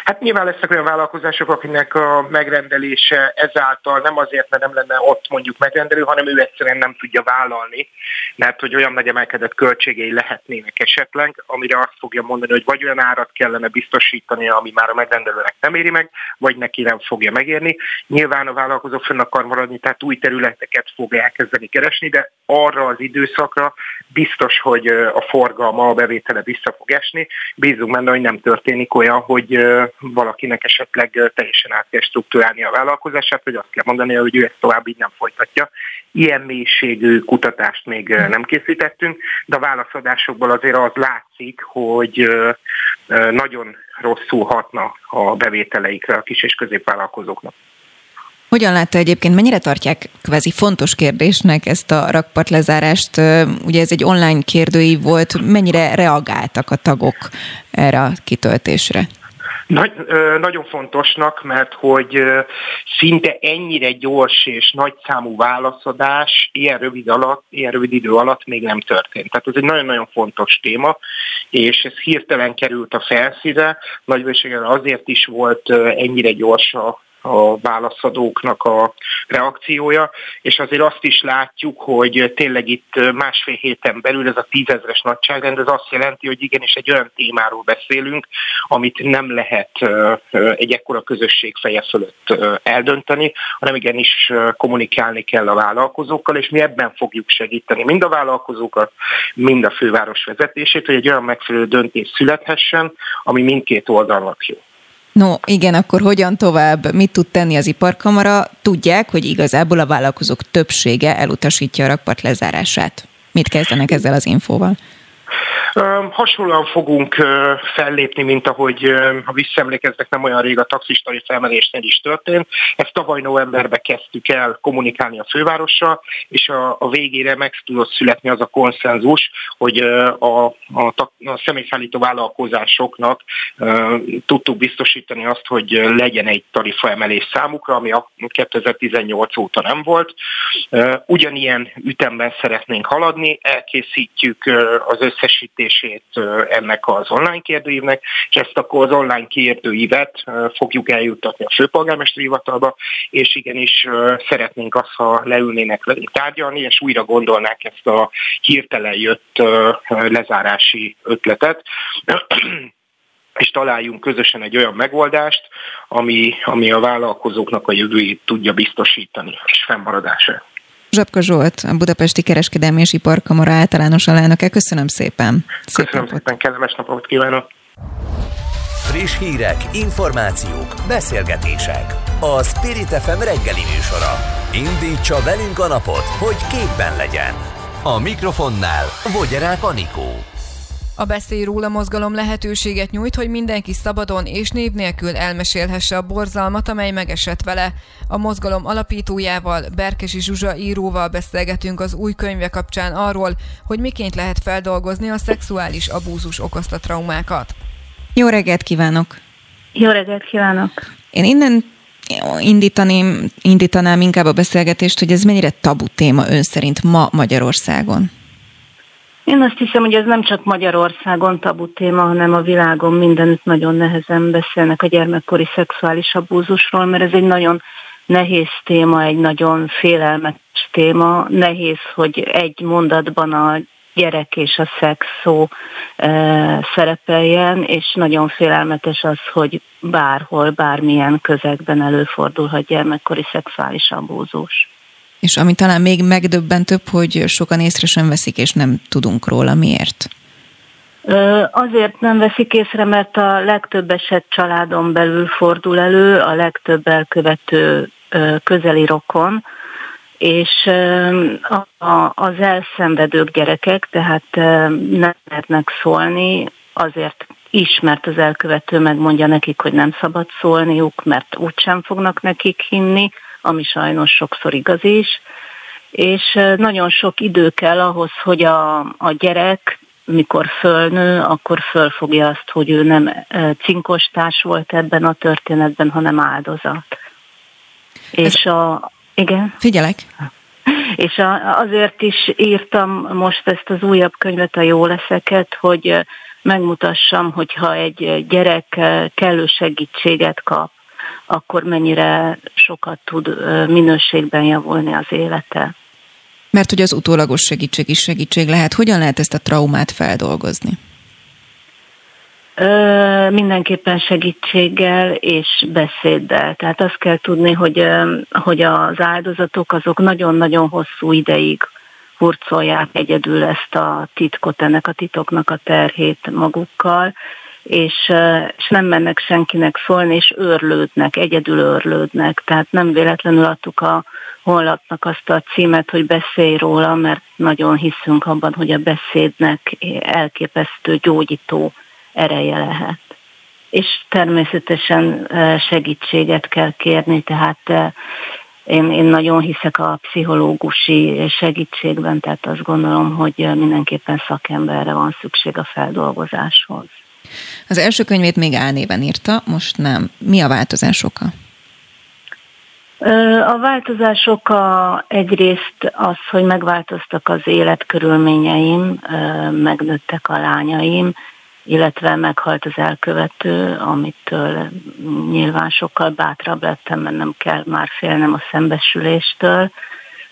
Hát nyilván lesznek olyan vállalkozások, akinek a megrendelése ezáltal nem azért, mert nem lenne ott mondjuk megrendelő, hanem ő egyszerűen nem tudja vállalni, mert hogy olyan nagy emelkedett költségei lehetnének esetleg, amire azt fogja mondani, hogy vagy olyan árat kellene biztosítani, ami már a megrendelőnek nem éri meg, vagy neki nem fogja megérni. Nyilván a vállalkozó fönn akar maradni, tehát új területeket fog elkezdeni keresni, de arra az időszakra biztos, hogy a forgalma, a bevétele vissza fog esni. Bízunk benne, hogy nem történik olyan, hogy valakinek esetleg teljesen át kell struktúrálni a vállalkozását, hogy azt kell mondani, hogy ő ezt tovább így nem folytatja. Ilyen mélységű kutatást még nem készítettünk, de a válaszadásokból azért az látszik, hogy nagyon rosszul hatna a bevételeikre a kis és középvállalkozóknak. Hogyan látta egyébként, mennyire tartják kvázi fontos kérdésnek ezt a rakpart lezárást? Ugye ez egy online kérdőív volt, mennyire reagáltak a tagok erre a kitöltésre? Nagy, nagyon fontosnak, mert hogy szinte ennyire gyors és nagyszámú válaszadás ilyen rövid, alatt, ilyen rövid idő alatt még nem történt. Tehát ez egy nagyon-nagyon fontos téma, és ez hirtelen került a felszíre, nagy azért is volt ennyire gyors a a válaszadóknak a reakciója, és azért azt is látjuk, hogy tényleg itt másfél héten belül ez a tízezres nagyságrend, ez azt jelenti, hogy igenis egy olyan témáról beszélünk, amit nem lehet egy ekkora közösség feje fölött eldönteni, hanem igenis kommunikálni kell a vállalkozókkal, és mi ebben fogjuk segíteni mind a vállalkozókat, mind a főváros vezetését, hogy egy olyan megfelelő döntés születhessen, ami mindkét oldalnak jó. No, igen, akkor hogyan tovább? Mit tud tenni az iparkamara? Tudják, hogy igazából a vállalkozók többsége elutasítja a rakpart lezárását. Mit kezdenek ezzel az infóval? Hasonlóan fogunk fellépni, mint ahogy, ha visszaemlékeznek, nem olyan rég a taxistai felmelésnél is történt. Ezt tavaly novemberben kezdtük el kommunikálni a fővárossal, és a, a végére meg tudott születni az a konszenzus, hogy a, a, a személyszállító vállalkozásoknak tudtuk biztosítani azt, hogy legyen egy tarifaemelés számukra, ami a 2018 óta nem volt. Ugyanilyen ütemben szeretnénk haladni, elkészítjük az összesítést megkezdését ennek az online kérdőívnek, és ezt akkor az online kérdőívet fogjuk eljuttatni a főpolgármesteri hivatalba, és igenis szeretnénk azt, ha leülnének velünk tárgyalni, és újra gondolnák ezt a hirtelen jött lezárási ötletet (clears throat) és találjunk közösen egy olyan megoldást, ami, ami a vállalkozóknak a jövőjét tudja biztosítani, és fennmaradását. Zsapka Zsolt, a Budapesti Kereskedelmi és Iparkamara általános alelnöke. Köszönöm szépen. Szép Köszönöm napot. szépen, kellemes napot kívánok. Friss hírek, információk, beszélgetések. A Spirit FM reggeli műsora. Indítsa velünk a napot, hogy képben legyen. A mikrofonnál Vogyerák Anikó. A Beszélj róla mozgalom lehetőséget nyújt, hogy mindenki szabadon és név nélkül elmesélhesse a borzalmat, amely megesett vele. A mozgalom alapítójával, Berkesi Zsuzsa íróval beszélgetünk az új könyve kapcsán arról, hogy miként lehet feldolgozni a szexuális abúzus okozta traumákat. Jó reggelt kívánok! Jó reggelt kívánok! Én innen indítaném, indítanám inkább a beszélgetést, hogy ez mennyire tabu téma ön szerint ma Magyarországon. Én azt hiszem, hogy ez nem csak Magyarországon tabu téma, hanem a világon mindenütt nagyon nehezen beszélnek a gyermekkori szexuális abúzusról, mert ez egy nagyon nehéz téma, egy nagyon félelmetes téma. Nehéz, hogy egy mondatban a gyerek és a szex szó e, szerepeljen, és nagyon félelmetes az, hogy bárhol, bármilyen közegben előfordulhat gyermekkori szexuális abúzus. És ami talán még megdöbbentőbb, hogy sokan észre sem veszik, és nem tudunk róla. Miért? Azért nem veszik észre, mert a legtöbb eset családon belül fordul elő, a legtöbb elkövető közeli rokon, és az elszenvedők gyerekek, tehát nem lehetnek szólni, azért is, mert az elkövető megmondja nekik, hogy nem szabad szólniuk, mert úgysem fognak nekik hinni, ami sajnos sokszor igaz is, és nagyon sok idő kell ahhoz, hogy a, a gyerek, mikor fölnő, akkor fölfogja azt, hogy ő nem cinkostárs volt ebben a történetben, hanem áldozat. Ez... És a... Igen? Figyelek. És a, azért is írtam most ezt az újabb könyvet, a Jó leszeket, hogy megmutassam, hogyha egy gyerek kellő segítséget kap, akkor mennyire sokat tud minőségben javulni az élete. Mert hogy az utólagos segítség is segítség lehet. Hogyan lehet ezt a traumát feldolgozni? Ö, mindenképpen segítséggel és beszéddel. Tehát azt kell tudni, hogy, hogy az áldozatok azok nagyon-nagyon hosszú ideig hurcolják egyedül ezt a titkot, ennek a titoknak a terhét magukkal, és, és nem mennek senkinek szólni, és őrlődnek, egyedül őrlődnek. Tehát nem véletlenül adtuk a honlapnak azt a címet, hogy beszélj róla, mert nagyon hiszünk abban, hogy a beszédnek elképesztő gyógyító ereje lehet. És természetesen segítséget kell kérni, tehát én, én nagyon hiszek a pszichológusi segítségben, tehát azt gondolom, hogy mindenképpen szakemberre van szükség a feldolgozáshoz. Az első könyvét még álnéven írta, most nem. Mi a változás oka? A változások a, egyrészt az, hogy megváltoztak az életkörülményeim, megnőttek a lányaim, illetve meghalt az elkövető, amitől nyilván sokkal bátrabb lettem, mert nem kell már félnem a szembesüléstől,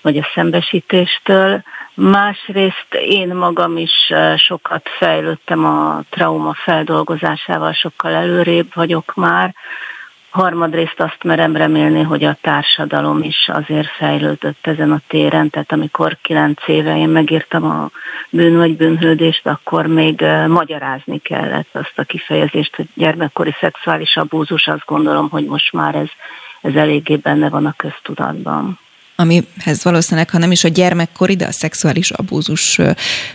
vagy a szembesítéstől. Másrészt én magam is sokat fejlődtem a trauma feldolgozásával, sokkal előrébb vagyok már. Harmadrészt azt merem remélni, hogy a társadalom is azért fejlődött ezen a téren, tehát amikor kilenc éve én megírtam a bűn vagy bűnhődést, akkor még magyarázni kellett azt a kifejezést, hogy gyermekkori szexuális abúzus, azt gondolom, hogy most már ez, ez eléggé benne van a köztudatban. Amihez valószínűleg, ha nem is a gyermekkori, de a szexuális abúzus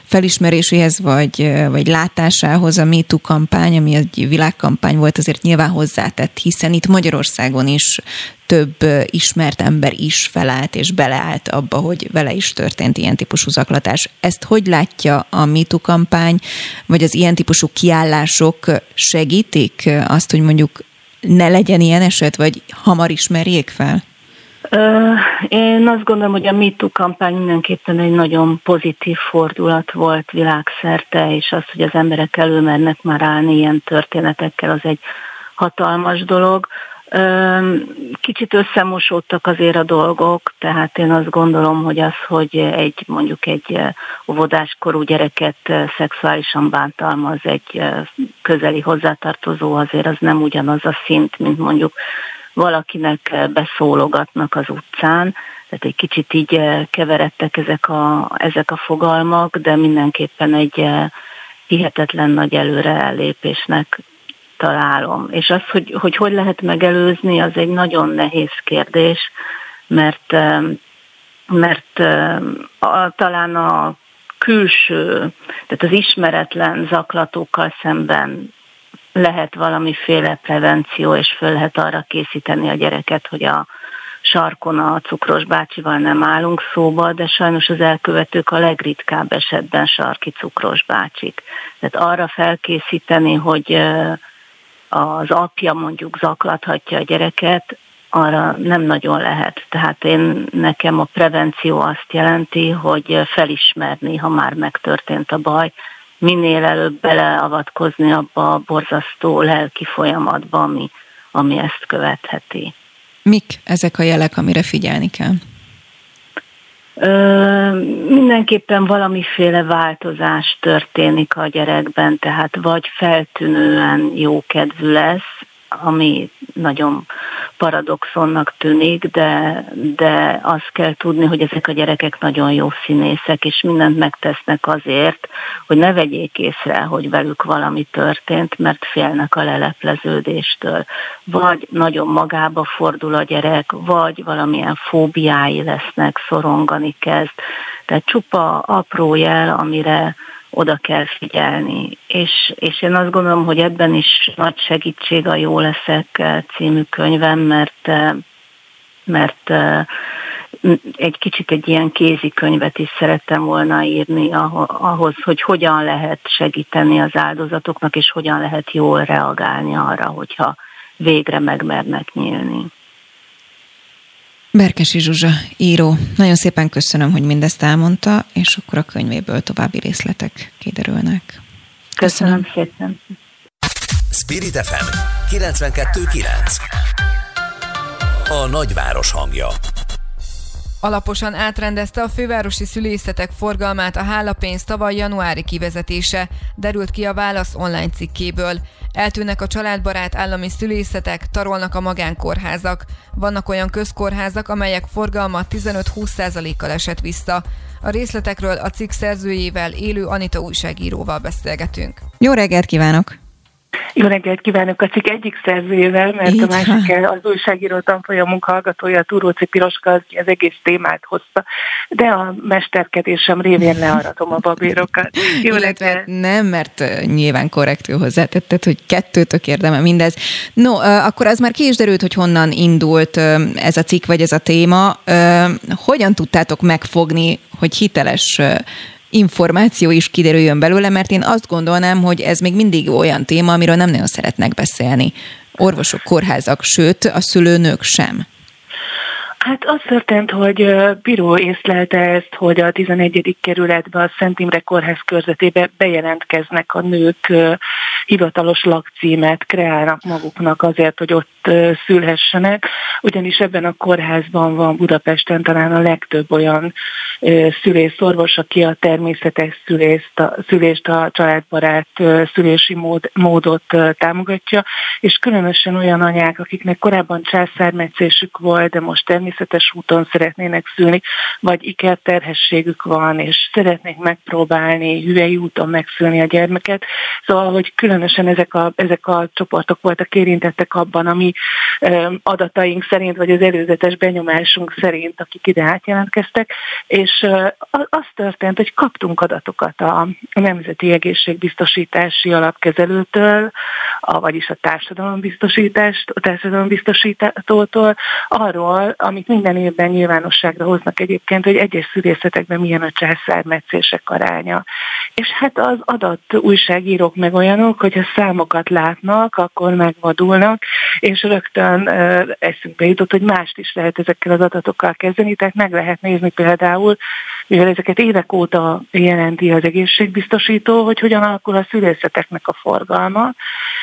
felismeréséhez, vagy, vagy látásához a MeToo kampány, ami egy világkampány volt, azért nyilván hozzátett, hiszen itt Magyarországon is több ismert ember is felállt és beleállt abba, hogy vele is történt ilyen típusú zaklatás. Ezt hogy látja a MeToo kampány, vagy az ilyen típusú kiállások segítik azt, hogy mondjuk ne legyen ilyen eset, vagy hamar ismerjék fel? Én azt gondolom, hogy a MeToo kampány mindenképpen egy nagyon pozitív fordulat volt világszerte, és az, hogy az emberek előmernek már állni ilyen történetekkel, az egy hatalmas dolog. Kicsit összemosódtak azért a dolgok, tehát én azt gondolom, hogy az, hogy egy mondjuk egy óvodáskorú gyereket szexuálisan bántalmaz egy közeli hozzátartozó, azért az nem ugyanaz a szint, mint mondjuk valakinek beszólogatnak az utcán, tehát egy kicsit így keveredtek ezek a, ezek a fogalmak, de mindenképpen egy hihetetlen nagy előrelépésnek találom. És az, hogy, hogy hogy lehet megelőzni, az egy nagyon nehéz kérdés, mert, mert a, talán a külső, tehát az ismeretlen zaklatókkal szemben lehet valamiféle prevenció, és föl lehet arra készíteni a gyereket, hogy a sarkon a cukros bácsival nem állunk szóba, de sajnos az elkövetők a legritkább esetben sarki cukros bácsik. Tehát arra felkészíteni, hogy az apja mondjuk zaklathatja a gyereket, arra nem nagyon lehet. Tehát én nekem a prevenció azt jelenti, hogy felismerni, ha már megtörtént a baj, minél előbb beleavatkozni abba a borzasztó lelki folyamatba, ami, ami ezt követheti. Mik ezek a jelek, amire figyelni kell? Ö, mindenképpen valamiféle változás történik a gyerekben, tehát vagy feltűnően jókedvű lesz, ami nagyon paradoxonnak tűnik, de, de azt kell tudni, hogy ezek a gyerekek nagyon jó színészek, és mindent megtesznek azért, hogy ne vegyék észre, hogy velük valami történt, mert félnek a lelepleződéstől. Vagy nagyon magába fordul a gyerek, vagy valamilyen fóbiái lesznek, szorongani kezd. Tehát csupa apró jel, amire oda kell figyelni. És, és én azt gondolom, hogy ebben is nagy segítség a Jó leszek eh, című könyvem, mert, eh, mert eh, egy kicsit egy ilyen kézikönyvet is szerettem volna írni ahhoz, hogy hogyan lehet segíteni az áldozatoknak, és hogyan lehet jól reagálni arra, hogyha végre megmernek nyílni. Berkesi Zsuzsa, író. Nagyon szépen köszönöm, hogy mindezt elmondta, és akkor a könyvéből további részletek kiderülnek. Köszönöm, köszönöm szépen. Spirit FM 92.9 A nagyváros hangja Alaposan átrendezte a fővárosi szülészetek forgalmát a hálapénz tavaly januári kivezetése, derült ki a válasz online cikkéből. Eltűnnek a családbarát állami szülészetek, tarolnak a magánkórházak. Vannak olyan közkórházak, amelyek forgalma 15-20%-kal esett vissza. A részletekről a cikk szerzőjével, élő Anita újságíróval beszélgetünk. Jó reggelt kívánok! Jó reggelt kívánok a cikk egyik szerzőjével, mert Így a másik az újságíró tanfolyamunk hallgatója, Túróci Piroska, az, az egész témát hozta, de a mesterkedésem révén learatom a babérokat. Jó Illetve reggelt. nem, mert nyilván korrektül hozzátetted, hogy kettőtök érdeme mindez. No, akkor az már ki is derült, hogy honnan indult ez a cikk, vagy ez a téma. Hogyan tudtátok megfogni, hogy hiteles információ is kiderüljön belőle, mert én azt gondolnám, hogy ez még mindig olyan téma, amiről nem nagyon szeretnek beszélni. Orvosok, kórházak, sőt, a szülőnők sem. Hát az történt, hogy bíró észlelte ezt, hogy a 11. kerületben a Szent Imre Kórház körzetébe bejelentkeznek a nők hivatalos lakcímet, kreálnak maguknak azért, hogy ott szülhessenek, ugyanis ebben a kórházban van Budapesten talán a legtöbb olyan szülészorvos, aki a természetes szülést, a, szülést, a családbarát szülési mód, módot támogatja, és különösen olyan anyák, akiknek korábban császármetszésük volt, de most természetes úton szeretnének szülni, vagy ikerterhességük van, és szeretnék megpróbálni hüvei úton megszülni a gyermeket. Szóval, hogy különösen ezek a, ezek a csoportok voltak érintettek abban, ami adataink szerint, vagy az előzetes benyomásunk szerint, akik ide átjelentkeztek, és az történt, hogy kaptunk adatokat a Nemzeti Egészségbiztosítási Alapkezelőtől, a, vagyis a társadalombiztosítást, a társadalombiztosítótól, arról, amit minden évben nyilvánosságra hoznak egyébként, hogy egyes szülészetekben milyen a császármetszések aránya. És hát az adat újságírók meg olyanok, hogyha számokat látnak, akkor megvadulnak, és rögtön eszünkbe jutott, hogy mást is lehet ezekkel az adatokkal kezdeni, tehát meg lehet nézni például, mivel ezeket évek óta jelenti az egészségbiztosító, hogy hogyan alakul a szülészeteknek a forgalma,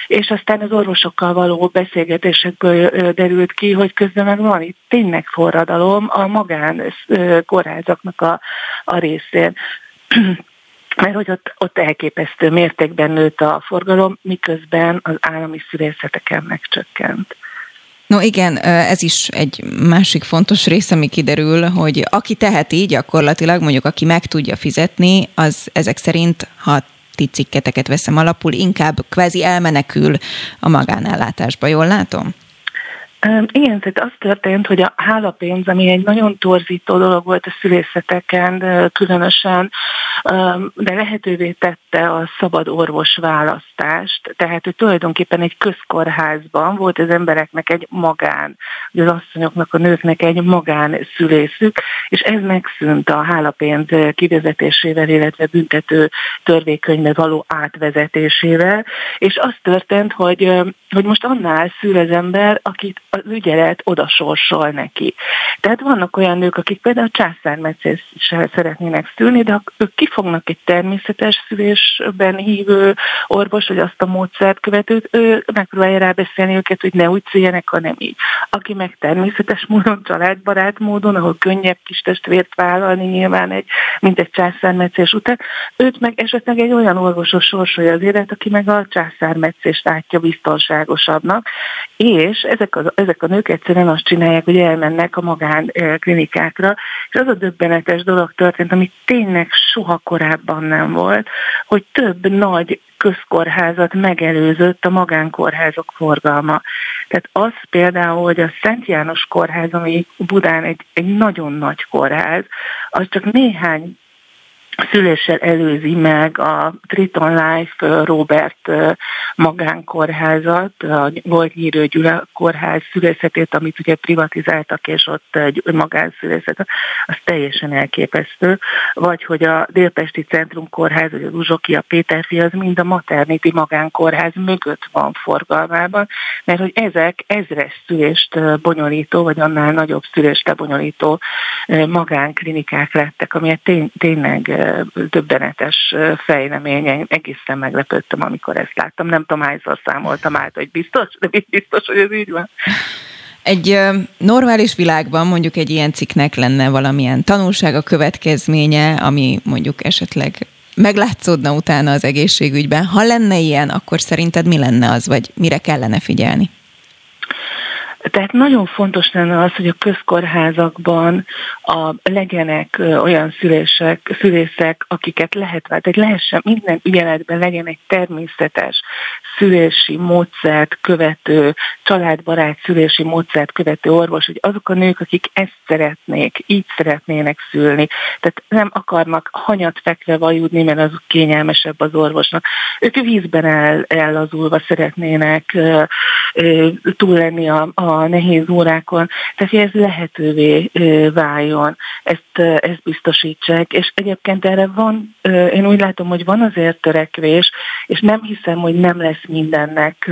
és aztán az orvosokkal való beszélgetésekből derült ki, hogy közben meg van itt tényleg forradalom a magán kórházaknak a, a részén (clears throat) mert hogy ott, ott elképesztő mértékben nőtt a forgalom, miközben az állami szülészeteken megcsökkent. No igen, ez is egy másik fontos rész, ami kiderül, hogy aki teheti gyakorlatilag, mondjuk aki meg tudja fizetni, az ezek szerint, ha ti cikketeket veszem alapul, inkább kvázi elmenekül a magánellátásba, jól látom? Igen, tehát az történt, hogy a hálapénz, ami egy nagyon torzító dolog volt a szülészeteken, különösen, de lehetővé tette a szabad orvos választást. Tehát, hogy tulajdonképpen egy közkórházban volt az embereknek egy magán, az asszonyoknak, a nőknek egy magán szülészük, és ez megszűnt a hálapénz kivezetésével, illetve büntető törvékönyvbe való átvezetésével, és az történt, hogy, hogy most annál szül az ember, akit az ügyelet oda neki. Tehát vannak olyan nők, akik például császármetszéssel szeretnének szülni, de ők kifognak egy természetes szülésben hívő orvos, vagy azt a módszert követőt, ő megpróbálja rábeszélni őket, hogy ne úgy szüljenek, hanem így. Aki meg természetes módon, családbarát módon, ahol könnyebb kis testvért vállalni nyilván egy, mint egy császármetszés után, őt meg esetleg egy olyan orvosos sorsolja az élet, aki meg a császármetszést látja biztonságosabbnak, és ezek az, ezek a nők egyszerűen azt csinálják, hogy elmennek a magán klinikákra, és az a döbbenetes dolog történt, ami tényleg soha korábban nem volt, hogy több nagy közkórházat megelőzött a magánkórházok forgalma. Tehát az például, hogy a Szent János kórház, ami Budán egy, egy nagyon nagy kórház, az csak néhány szüléssel előzi meg a Triton Life Robert magánkórházat, a volt Nyírő Gyula kórház szülészetét, amit ugye privatizáltak, és ott egy magánszülészet, az teljesen elképesztő. Vagy hogy a Délpesti Centrum Kórház, vagy az Uzsoki, a Péterfi, az mind a maternity magánkórház mögött van forgalmában, mert hogy ezek ezres szülést bonyolító, vagy annál nagyobb szülést lebonyolító magánklinikák lettek, amiért tény, tényleg döbbenetes fejlemény. Én egészen meglepődtem, amikor ezt láttam. Nem tudom, hányszor számoltam át, hogy biztos, de biztos, hogy ez így van. Egy normális világban mondjuk egy ilyen cikknek lenne valamilyen tanulság a következménye, ami mondjuk esetleg meglátszódna utána az egészségügyben. Ha lenne ilyen, akkor szerinted mi lenne az, vagy mire kellene figyelni? Tehát nagyon fontos lenne az, hogy a közkórházakban a, legyenek olyan szülések, szülészek, akiket lehet, tehát lehessen minden ügyeletben legyen egy természetes szülési módszert követő, családbarát szülési módszert követő orvos, hogy azok a nők, akik ezt szeretnék, így szeretnének szülni, tehát nem akarnak hanyat fekve vajudni, mert az kényelmesebb az orvosnak. Ők vízben el, ellazulva szeretnének túl lenni a, a nehéz órákon, tehát hogy ez lehetővé váljon, ezt, ezt biztosítsák, és egyébként erre van, én úgy látom, hogy van azért törekvés, és nem hiszem, hogy nem lesz mindennek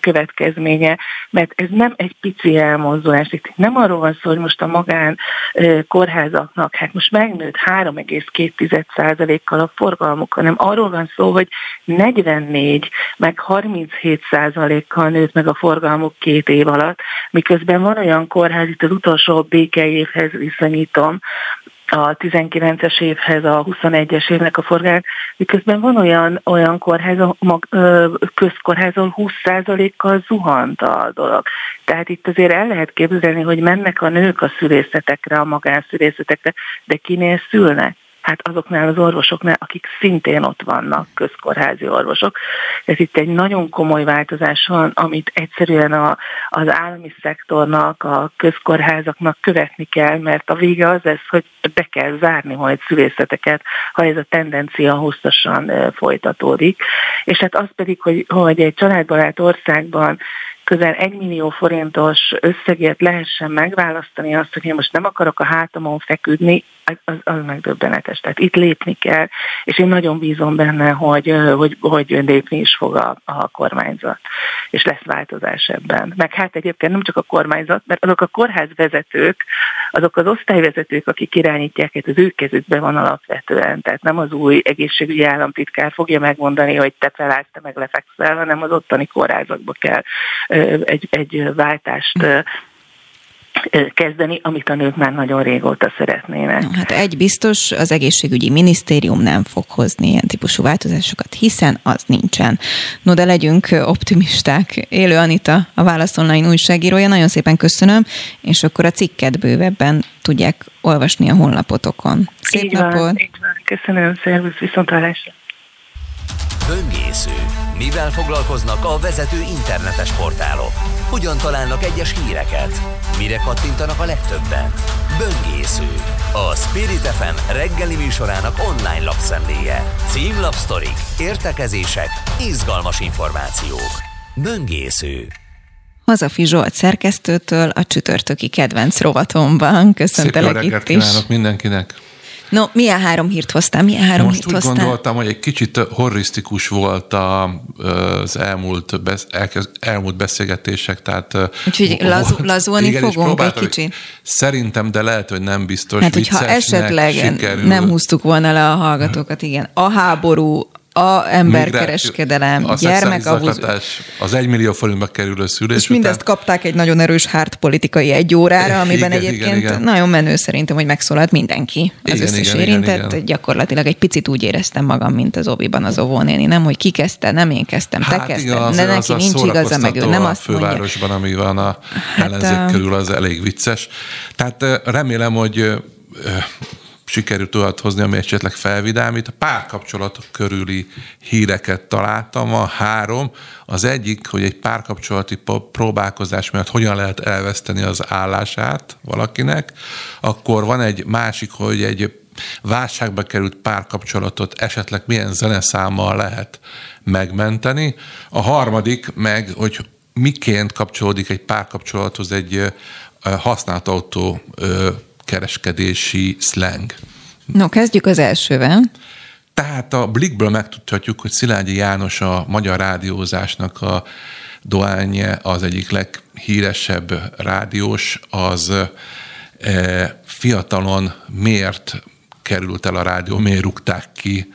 következménye, mert ez nem egy pici elmozdulás. Itt nem arról van szó, hogy most a magán kórházaknak, hát most megnőtt 3,2%-kal a forgalmuk, hanem arról van szó, hogy 44 meg 37%-kal nőtt meg a forgalmuk két év alatt, miközben van olyan kórház, itt az utolsó békeévhez viszonyítom, a 19-es évhez a 21-es évnek a forgák, miközben van olyan, olyan kórház, mag, közkórház, ahol 20%-kal zuhant a dolog. Tehát itt azért el lehet képzelni, hogy mennek a nők a szülészetekre, a magánszülészetekre, de kinél szülnek? Hát azoknál az orvosoknál, akik szintén ott vannak, közkórházi orvosok. Ez itt egy nagyon komoly változás van, amit egyszerűen a, az állami szektornak, a közkórházaknak követni kell, mert a vége az lesz, hogy be kell zárni majd szülészeteket, ha ez a tendencia hosszasan folytatódik. És hát az pedig, hogy, hogy egy családbarát országban közel egy millió forintos összegért lehessen megválasztani azt, hogy én most nem akarok a hátamon feküdni, az, az megdöbbenetes. Tehát itt lépni kell, és én nagyon bízom benne, hogy, hogy, hogy lépni is fog a, a kormányzat, és lesz változás ebben. Meg hát egyébként nem csak a kormányzat, mert azok a kórházvezetők, azok az osztályvezetők, akik irányítják, hát az ő kezükben van alapvetően. Tehát nem az új egészségügyi államtitkár fogja megmondani, hogy te felállsz, te meg lefekszel, hanem az ottani kórházakba kell egy, egy váltást kezdeni, amit a nők már nagyon régóta szeretnének. Hát egy biztos, az egészségügyi minisztérium nem fog hozni ilyen típusú változásokat, hiszen az nincsen. No, de legyünk optimisták. Élő Anita, a Válasz Online újságírója, nagyon szépen köszönöm, és akkor a cikket bővebben tudják olvasni a honlapotokon. Szép így napot! Van, így van. Köszönöm, szervusz, viszontlátásra! Böngésző. Mivel foglalkoznak a vezető internetes portálok? Hogyan találnak egyes híreket? Mire kattintanak a legtöbben? Böngésző. A Spirit FM reggeli műsorának online lapszemléje. Címlapsztorik, értekezések, izgalmas információk. Böngésző. Hazafi Zsolt szerkesztőtől a csütörtöki kedvenc rovatomban. Köszöntelek itt is. mindenkinek! No, milyen három hírt hoztál? Milyen három Most hírt úgy hoztál? gondoltam, hogy egy kicsit horrisztikus volt az elmúlt, besz, elmúlt beszélgetések, tehát... Úgyhogy lazu, lazulni igen, fogunk egy kicsit? Szerintem, de lehet, hogy nem biztos. Hát, hogyha esetleg sikerül. nem húztuk volna le a hallgatókat, igen. A háború, a emberkereskedelem, gyermekavuz. Az egymillió forintba kerülő szülés És után. mindezt kapták egy nagyon erős hárt politikai egy órára, amiben igen, egyébként igen, igen. nagyon menő szerintem, hogy megszólalt mindenki, az igen, összes igen, érintett. Igen, igen. Gyakorlatilag egy picit úgy éreztem magam, mint az oviban az óvónéni. Nem, hogy ki kezdte, nem én kezdtem, hát te kezdted, igen, az, de neki az nincs igaza, meg ő nem azt a fővárosban, ami van a hát, ellenzék körül, az elég vicces. Tehát remélem, hogy sikerült olyat hozni, ami esetleg felvidámít. A párkapcsolatok körüli híreket találtam, a három. Az egyik, hogy egy párkapcsolati próbálkozás miatt hogyan lehet elveszteni az állását valakinek. Akkor van egy másik, hogy egy válságba került párkapcsolatot esetleg milyen zeneszámmal lehet megmenteni. A harmadik meg, hogy miként kapcsolódik egy párkapcsolathoz egy használt autó kereskedési slang. No, kezdjük az elsővel. Tehát a Blikből megtudhatjuk, hogy Szilágyi János a magyar rádiózásnak a doánye, az egyik leghíresebb rádiós, az e, fiatalon miért került el a rádió, miért rúgták ki.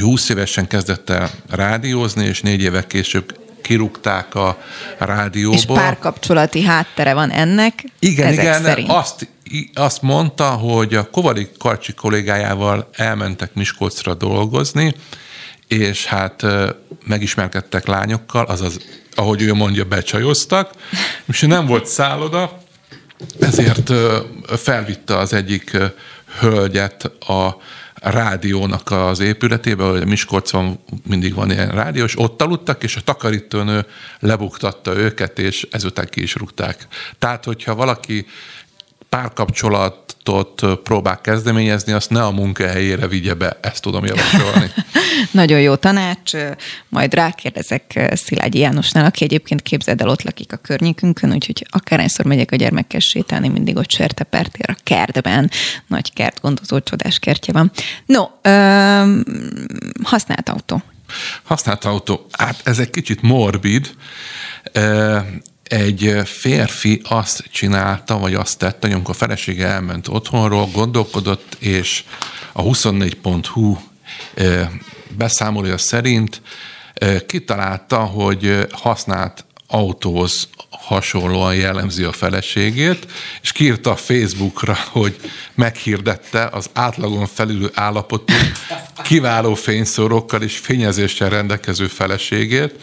20 évesen kezdett el rádiózni, és négy évek később kirúgták a rádióból. És párkapcsolati háttere van ennek. Igen, igen, szerint. azt azt mondta, hogy a Kovalik Karcsi kollégájával elmentek Miskolcra dolgozni, és hát megismerkedtek lányokkal, azaz, ahogy ő mondja, becsajoztak, és nem volt szálloda, ezért felvitte az egyik hölgyet a rádiónak az épületébe, hogy Miskolcon mindig van ilyen rádió, és ott aludtak, és a takarítónő lebuktatta őket, és ezután ki is rúgták. Tehát, hogyha valaki párkapcsolatot próbál kezdeményezni, azt ne a munkahelyére vigye be, ezt tudom javasolni. (laughs) Nagyon jó tanács, majd rákérdezek Szilágyi Jánosnál, aki egyébként képzeld el, ott lakik a környékünkön, úgyhogy akárhányszor megyek a gyermekkel sétálni, mindig ott sertepertér a kertben, nagy kert, gondozó csodás kertje van. No, ö, használt autó. Használt autó, hát ez egy kicsit morbid, egy férfi azt csinálta, vagy azt tette, hogy amikor a felesége elment otthonról, gondolkodott, és a 24.hu beszámolója szerint kitalálta, hogy használt autóhoz hasonlóan jellemzi a feleségét, és kiírta a Facebookra, hogy meghirdette az átlagon felülő állapotú, kiváló fényszórókkal és fényezéssel rendelkező feleségét,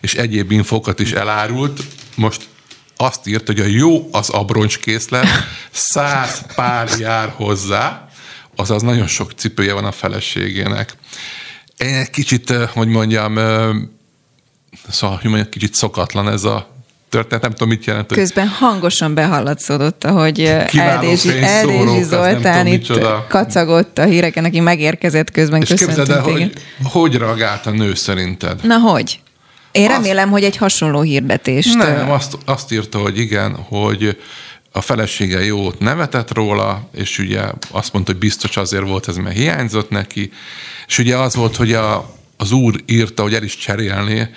és egyéb infokat is elárult. Most azt írt, hogy a jó az abroncskészlet, száz pár jár hozzá, azaz nagyon sok cipője van a feleségének. Én egy kicsit, hogy mondjam, szóval, hogy mondjam, kicsit szokatlan ez a történet, nem tudom, mit jelent. Közben hangosan behallatszódott, hogy Eldézsi, Eldézsi Zoltán itt micsoda. kacagott a híreken, aki megérkezett közben. És képzeld el, hogy hogy reagált a nő szerinted? Na, hogy? Én azt, remélem, hogy egy hasonló hirdetést. Nem, azt, azt írta, hogy igen, hogy a felesége jót nevetett róla, és ugye azt mondta, hogy biztos azért volt ez, mert hiányzott neki, és ugye az volt, hogy a, az úr írta, hogy el is cserélné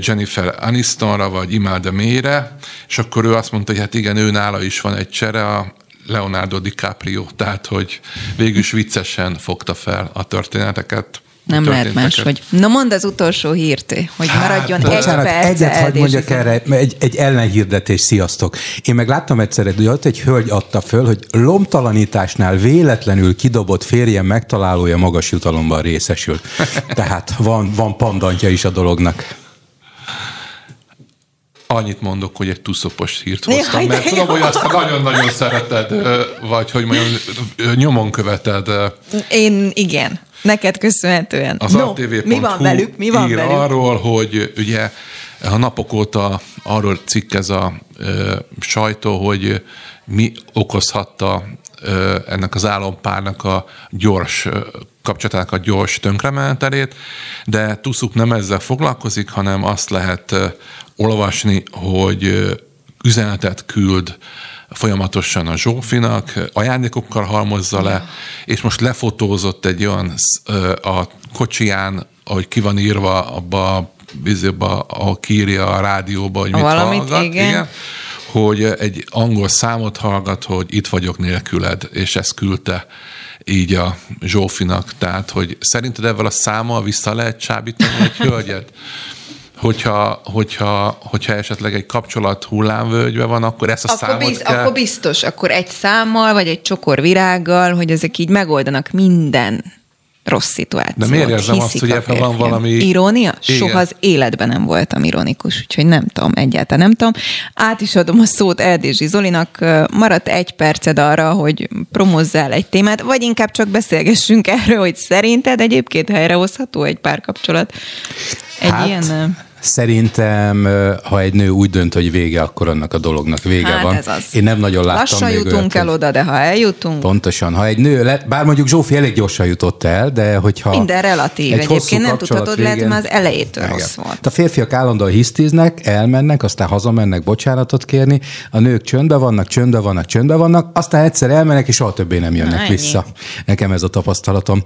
Jennifer Anistonra, vagy Imelda Mélyre, és akkor ő azt mondta, hogy hát igen, ő nála is van egy csere, a Leonardo DiCaprio, tehát hogy végül is viccesen fogta fel a történeteket. Nem lehet más, hogy... Na mondd az utolsó hírt, hogy hát, maradjon hát, egy bocsánat, perc. Egyet hagyd mondjak erre, egy, egy ellenhirdetés, sziasztok. Én meg láttam egyszer, hogy ott egy hölgy adta föl, hogy lomtalanításnál véletlenül kidobott férjem megtalálója magas jutalomban részesült. Tehát van, van pandantja is a dolognak. Annyit mondok, hogy egy tuszopos hírt hoztam, Jaj, mert tudom, hogy azt nagyon-nagyon szereted, vagy hogy mondjam, nyomon követed. Én igen, neked köszönhetően. Az no, mi van velük? Mi van ír velük? arról, hogy ugye a napok óta arról cikkez a ö, sajtó, hogy mi okozhatta ö, ennek az álompárnak a gyors kapcsolatának a gyors tönkrementelét, de Tuszuk nem ezzel foglalkozik, hanem azt lehet olvasni, hogy üzenetet küld folyamatosan a Zsófinak, ajándékokkal halmozza le, és most lefotózott egy olyan a kocsiján, ahogy ki van írva abba a vizéba, ahol kírja a rádióba, hogy mit Valamit, hallgat. Igen. igen hogy egy angol számot hallgat, hogy itt vagyok nélküled, és ezt küldte így a Zsófinak. Tehát, hogy szerinted ezzel a számmal vissza lehet csábítani egy (laughs) hölgyet? Hogyha, hogyha, hogyha esetleg egy kapcsolat hullámvölgybe van, akkor ezt a akkor számot biz, kell... Akkor biztos, akkor egy számmal, vagy egy csokor virággal, hogy ezek így megoldanak minden rossz szituációt. De miért érzem azt, hogy ebben van valami... Irónia? Igen. Soha az életben nem voltam ironikus, úgyhogy nem tudom, egyáltalán nem tudom. Át is adom a szót Eldési Zolinak. Maradt egy perced arra, hogy promozzál egy témát, vagy inkább csak beszélgessünk erről, hogy szerinted egyébként helyrehozható egy párkapcsolat? Egy hát, ilyen... Szerintem, ha egy nő úgy dönt, hogy vége, akkor annak a dolognak vége hát van. Ez az. Én nem nagyon láttam Lassan még jutunk olyat, el oda, de ha eljutunk... Pontosan. Ha egy nő, le, bár mondjuk Zsófi elég gyorsan jutott el, de hogyha... Minden relatív. Egy Egyébként nem tudhatod, végén... lehet, mert az elejétől Igen. rossz volt. A férfiak állandóan hisztiznek, elmennek, aztán hazamennek bocsánatot kérni, a nők csöndbe vannak, csöndbe vannak, csöndbe vannak, aztán egyszer elmennek, és soha többé nem jönnek Na, vissza. Nekem ez a tapasztalatom.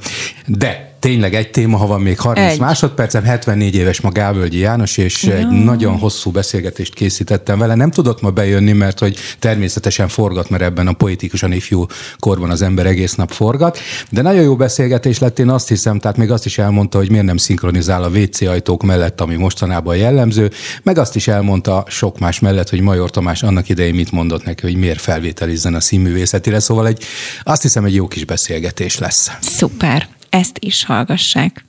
De tényleg egy téma, ha van még 30 egy. másodpercem, 74 éves ma Gábölgyi János, és ja. egy nagyon hosszú beszélgetést készítettem vele. Nem tudott ma bejönni, mert hogy természetesen forgat, mert ebben a politikusan ifjú korban az ember egész nap forgat, de nagyon jó beszélgetés lett, én azt hiszem, tehát még azt is elmondta, hogy miért nem szinkronizál a WC ajtók mellett, ami mostanában jellemző, meg azt is elmondta sok más mellett, hogy Major Tamás annak idején mit mondott neki, hogy miért felvételizzen a színművészetére, szóval egy, azt hiszem, egy jó kis beszélgetés lesz. Szuper ezt is hallgassák.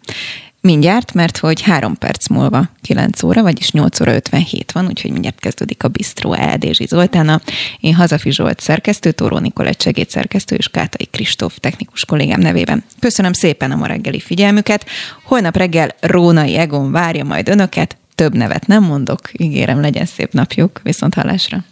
Mindjárt, mert hogy három perc múlva 9 óra, vagyis 8 óra 57 van, úgyhogy mindjárt kezdődik a Bistró Eldézsi Zoltána. Én Hazafi Zsolt szerkesztő, Tóró Nikolett segédszerkesztő és Kátai Kristóf technikus kollégám nevében. Köszönöm szépen a ma reggeli figyelmüket. Holnap reggel Rónai Egon várja majd önöket. Több nevet nem mondok, ígérem, legyen szép napjuk. Viszont hallásra.